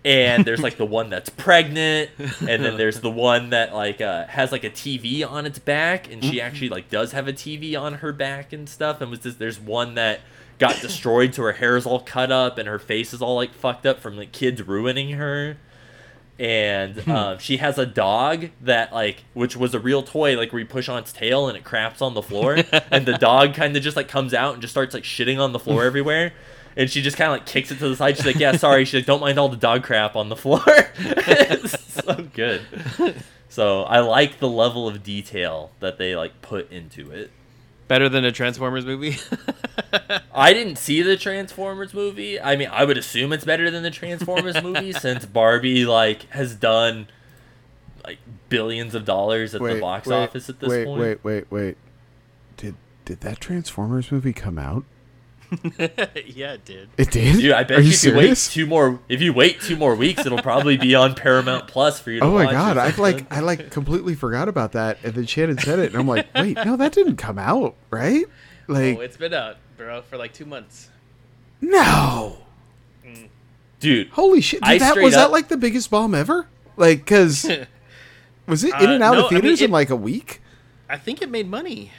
and there's like the one that's pregnant and then there's the one that like uh, has like a tv on its back and she actually like does have a tv on her back and stuff and was just there's one that got destroyed so her hair is all cut up and her face is all like fucked up from like kids ruining her. And um, she has a dog that like which was a real toy like where you push on its tail and it craps on the floor and the dog kind of just like comes out and just starts like shitting on the floor everywhere and she just kind of like kicks it to the side she's like yeah sorry she's like don't mind all the dog crap on the floor it's so good so i like the level of detail that they like put into it Better than a Transformers movie. I didn't see the Transformers movie. I mean, I would assume it's better than the Transformers movie since Barbie like has done like billions of dollars at the box wait, office at this point. wait, point. Wait, wait, wait. Did did that Transformers movie come out? yeah, it did. It did. Dude, I bet Are you you if you wait two more if you wait two more weeks, it'll probably be on Paramount Plus for you to Oh my watch god! I like I like completely forgot about that, and then Shannon said it, and I'm like, wait, no, that didn't come out, right? Like, oh, it's been out, bro, for like two months. no, Dude, holy shit! Did I that straight was that like the biggest bomb ever? Like, because was it in Uh, and out no, of I mean, theaters in like a week? I think it made money.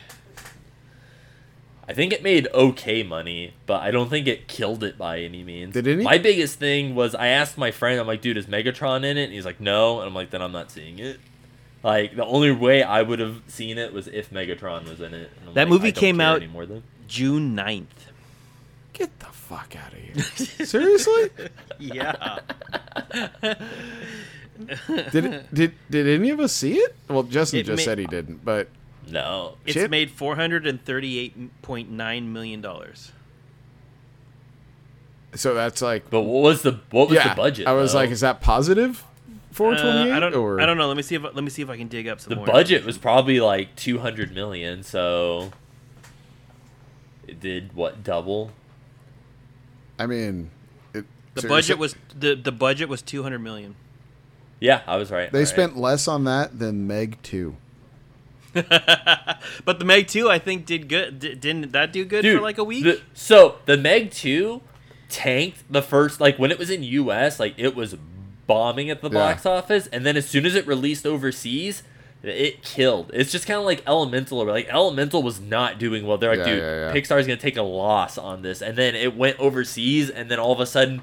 I think it made okay money, but I don't think it killed it by any means. Did any? My biggest thing was I asked my friend, I'm like, dude, is Megatron in it? And he's like, no. And I'm like, then I'm not seeing it. Like the only way I would have seen it was if Megatron was in it. That like, movie came out- anymore. June 9th. Get the fuck out of here! Seriously? Yeah. Did it, did did any of us see it? Well, Justin It just ma- said he didn't, but No. it's Chip? made $438.9 million. so that's like But what was the what was yeah. the budget? I was though? like, is that positive? Four twenty eight. Uh, I don't. or I don't know. Let me see if let me see if I can dig up some the more. budget was probably like 200 million, so it did what double? I mean, it, The seriously- budget was the the budget was two hundred million. Yeah, I was right. They all right. spent less on that than Meg Two. But the Meg two, I think, did good. Di- Didn't that do good Dude, for like a week? the- so the Meg 2 tanked the first like when it was in US, like it was bombing at the Yeah. box office, and then as soon as it released overseas, it killed. It's just kind of like Elemental, or like Elemental was not doing well. They're like, Yeah, dude, yeah, yeah. Pixar's gonna take a loss on this, and then it went overseas, and then all of a sudden.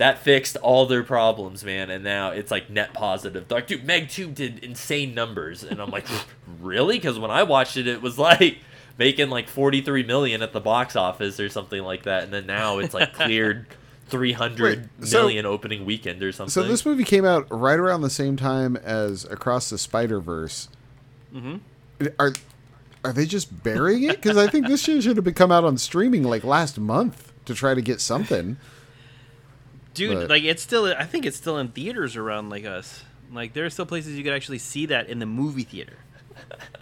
That fixed all their problems, man, and now it's like net positive. They're like, dude, Meg 2 did insane numbers, and I'm like, really? Because when I watched it, it was like making like 43 million at the box office or something like that, and then now it's like cleared three hundred million opening weekend or something. So this movie came out right around the same time as Across the Spider Verse. Mm-hmm. Are are they just burying it? Because I think this shit should have come out on streaming like last month to try to get something. Dude, but- like it's still. I think it's still in theaters around like us. Like there are still places you could actually see that in the movie theater.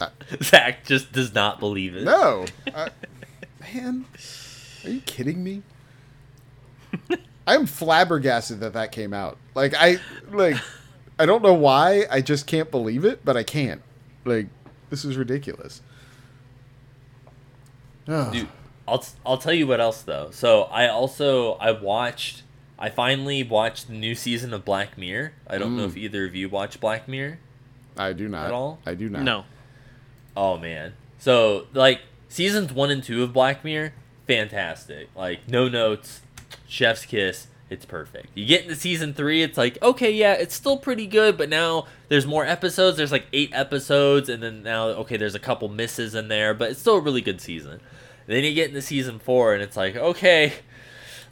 Uh, Zach just does not believe it. No, I, man, are you kidding me? I'm flabbergasted that that came out. Like I like, I don't know why. I just can't believe it, but I can't. Like this is ridiculous. Ugh. Dude, I'll I'll tell you what else though. So I also I watched I finally watched the new season of Black Mirror. I don't know Mm. if either of you watch Black Mirror. I do not. At all? I do not. No, Oh man. So like seasons one and two of Black Mirror, fantastic. Like no notes, chef's kiss. It's perfect. You get into season three, it's like okay, yeah, it's still pretty good, but now there's more episodes. There's like eight episodes, and then now okay, there's a couple misses in there, but it's still a really good season. Then you get into season four, and it's like okay,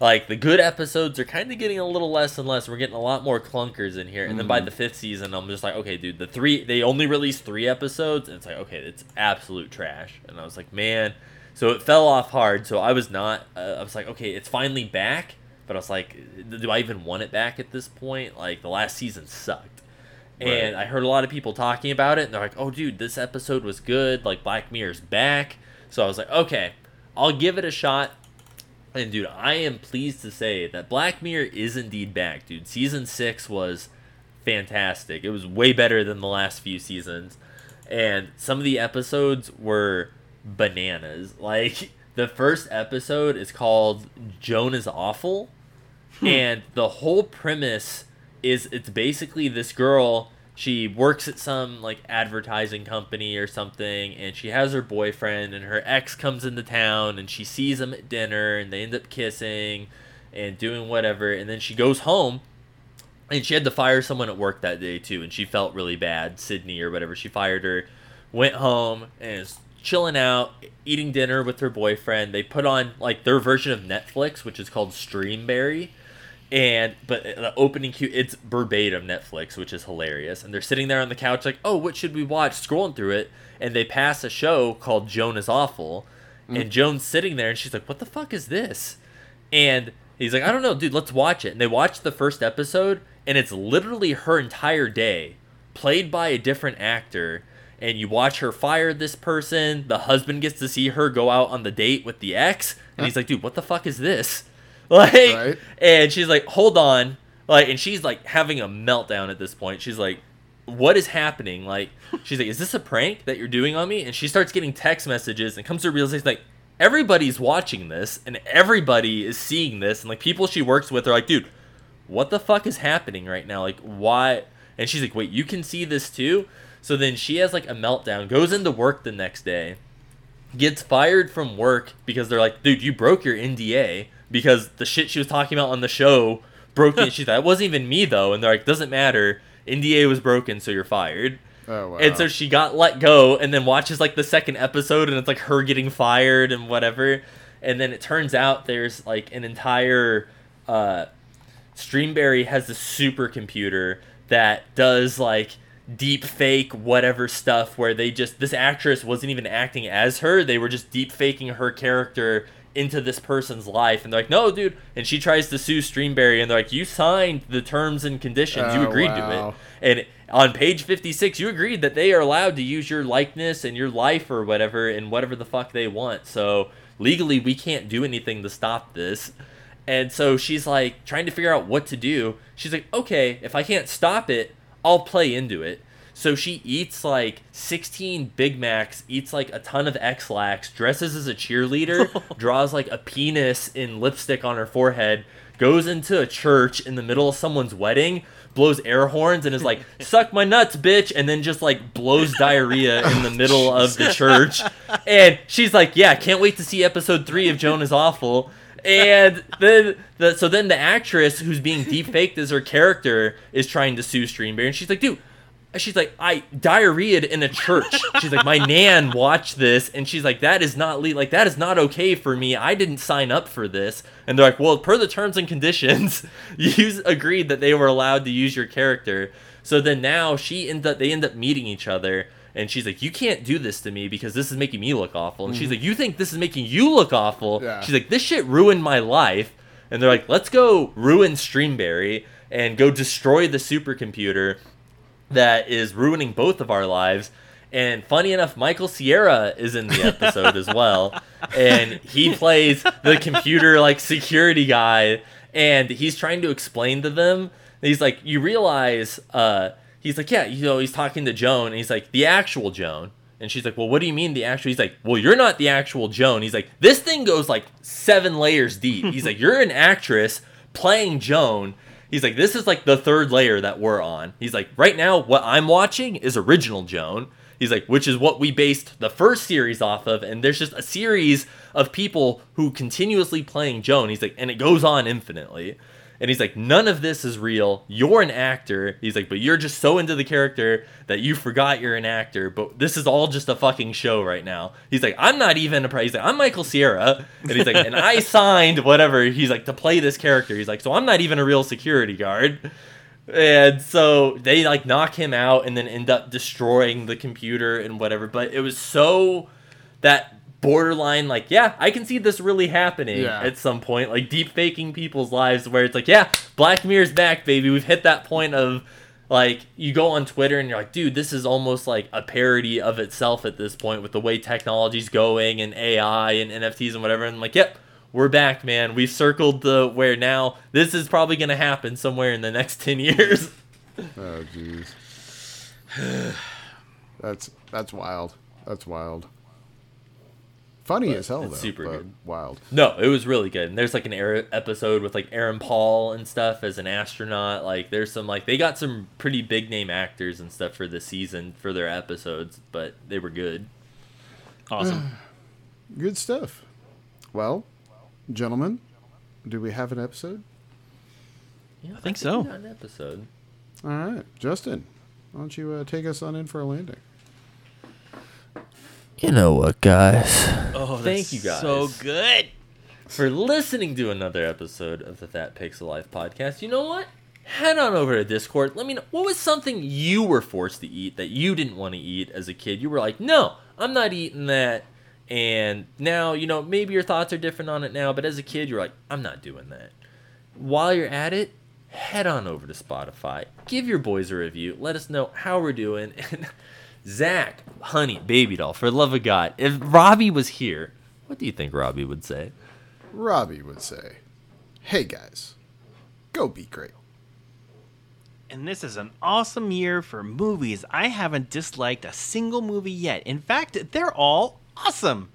like the good episodes are kind of getting a little less and less. We're getting a lot more clunkers in here, and then by the fifth season, I'm just like, okay, dude, the three they only released three episodes, and it's like, okay, it's absolute trash. And I was like, man, so it fell off hard. So I was not. Uh, I was like, okay, it's finally back, but I was like, do I even want it back at this point? Like the last season sucked. And I heard a lot of people talking about it, and they're like, "Oh, dude, this episode was good. Like Black Mirror's back." So I was like, "Okay, I'll give it a shot." And dude, I am pleased to say that Black Mirror is indeed back, dude. Season six was fantastic. It was way better than the last few seasons, and some of the episodes were bananas. Like the first episode is called "Joan is Awful," hmm. and the whole premise is it's basically this girl she works at some like advertising company or something and she has her boyfriend and her ex comes into town and she sees him at dinner and they end up kissing and doing whatever and then she goes home and she had to fire someone at work that day too and she felt really bad sydney or whatever she fired her went home and is chilling out eating dinner with her boyfriend they put on like their version of netflix which is called streamberry and but the opening cue it's verbatim netflix which is hilarious. And they're sitting there on the couch like oh what should we watch? Scrolling through it. And they pass a show called joan is awful. Mm. And joan's sitting there and she's like what the fuck is this? And he's like i don't know dude let's watch it. And they watch the first episode and it's literally her entire day played by a different actor. And you watch her fire this person. The husband gets to see her go out on the date with the ex. And he's like dude what the fuck is this like Right. and she's like hold on. Like and she's like having a meltdown at this point. She's like what is happening? Like she's like is this a prank that you're doing on me? And she starts getting text messages and comes to a realization like everybody's watching this and everybody is seeing this. And like people she works with are like dude what the fuck is happening right now? Like why? And she's like wait you can see this too? So then she has like a meltdown goes into work the next day gets fired from work because they're like, dude, you broke your NDA because the shit she was talking about on the show broke it. She's like, that wasn't even me though. And they're like, doesn't matter. NDA was broken, so you're fired. Oh wow. And so she got let go and then watches like the second episode and it's like her getting fired and whatever. And then it turns out there's like an entire uh Streamberry has a supercomputer that does like deep fake whatever stuff where they just this actress wasn't even acting as her they were just deep faking her character into this person's life and they're like no dude and she tries to sue streamberry and they're like you signed the terms and conditions you Oh, agreed wow. to it and on page 56 you agreed that they are allowed to use your likeness and your life or whatever and whatever the fuck they want so legally we can't do anything to stop this. And so she's like trying to figure out what to do. She's like, okay, if I can't stop it, I'll play into it. So she eats like 16 Big Macs, eats like a ton of X-Lax, dresses as a cheerleader, draws like a penis in lipstick on her forehead, goes into a church in the middle of someone's wedding, blows air horns and is like, "Suck my nuts, bitch," and then just like blows diarrhea in the middle of the church. And she's like, "Yeah, can't wait to see episode 3 of Joan is awful." And then the so then the actress who's being deep faked as her character is trying to sue Streamberry and she's like, "Dude, she's like, I diarrheaed in a church. She's like, my nan watched this, and she's like, that is not le- like that is not okay for me. I didn't sign up for this. And they're like, well, per the terms and conditions, you agreed that they were allowed to use your character. So then now she end up they end up meeting each other. And she's like, "You can't do this to me because this is making me look awful." And she's mm-hmm. like, "You think this is making you look awful?" Yeah. She's like, "This shit ruined my life." And they're like, "Let's go ruin Streamberry and go destroy the supercomputer that is ruining both of our lives. And funny enough, Michael Cera is in the episode as well, and he plays the computer like security guy, and he's trying to explain to them. He's like, you realize, uh, he's like, yeah, you know, he's talking to Joan, and he's like, the actual Joan. And she's like, well, what do you mean the actual? He's like, well, you're not the actual Joan. He's like, this thing goes like seven layers deep. He's like, you're an actress playing Joan. He's like, this is like the third layer that we're on. He's like, right now, what I'm watching is original Joan. He's like, which is what we based the first series off of. And there's just a series of people who continuously playing Joan. He's like, and it goes on infinitely. And he's like, none of this is real. You're an actor. He's like, but you're just so into the character that you forgot you're an actor. But this is all just a fucking show right now. He's like, I'm not even a. Pri-. He's like, I'm Michael Cera. And he's like, and I signed whatever. He's like, to play this character. He's like, so I'm not even a real security guard. And so they like knock him out and then end up destroying the computer and whatever. But it was so that borderline like yeah i can see this really happening Yeah. at some point like deep faking people's lives where it's like yeah black mirror's back baby we've hit that point of like you go on twitter and you're like dude this is almost like a parody of itself at this point with the way technology's going and ai and nfts and whatever and I'm like yep we're back man we've circled the where now this is probably going to happen somewhere in the next 10 years Oh jeez. that's that's wild. That's wild. Funny as hell it's though. super but good. Wild. No, it was really good. And there's like an era episode with like Aaron Paul and stuff as an astronaut. Like there's some like they got some pretty big name actors and stuff for the season for their episodes, but they were good. Awesome. Good stuff. Well, gentlemen, do we have an episode? Yeah, I think so. An episode. All right, Justin, why don't you uh, take us on in for a landing? You know what, guys? Oh, Thank you, guys. So good. For listening to another episode of the That Pixel Life podcast. You know what? Head on over to Discord. Let me know what was something you were forced to eat that you didn't want to eat as a kid. You were like, no, I'm not eating that. And now, you know, maybe your thoughts are different on it now, but as a kid, you're like, I'm not doing that. While you're at it, head on over to Spotify. Give your boys a review. Let us know how we're doing. And Zach, honey, baby doll, for the love of God, if Robbie was here, what do you think Robbie would say? Robbie would say, "Hey guys, go be great." And this is an awesome year for movies. I haven't disliked a single movie yet. In fact, they're all awesome.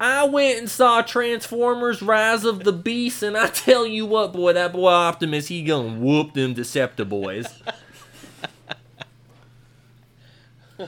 I went and saw Transformers: Rise of the Beast, and I tell you what, boy, that boy Optimus, he gonna whoop them Deceptiboys.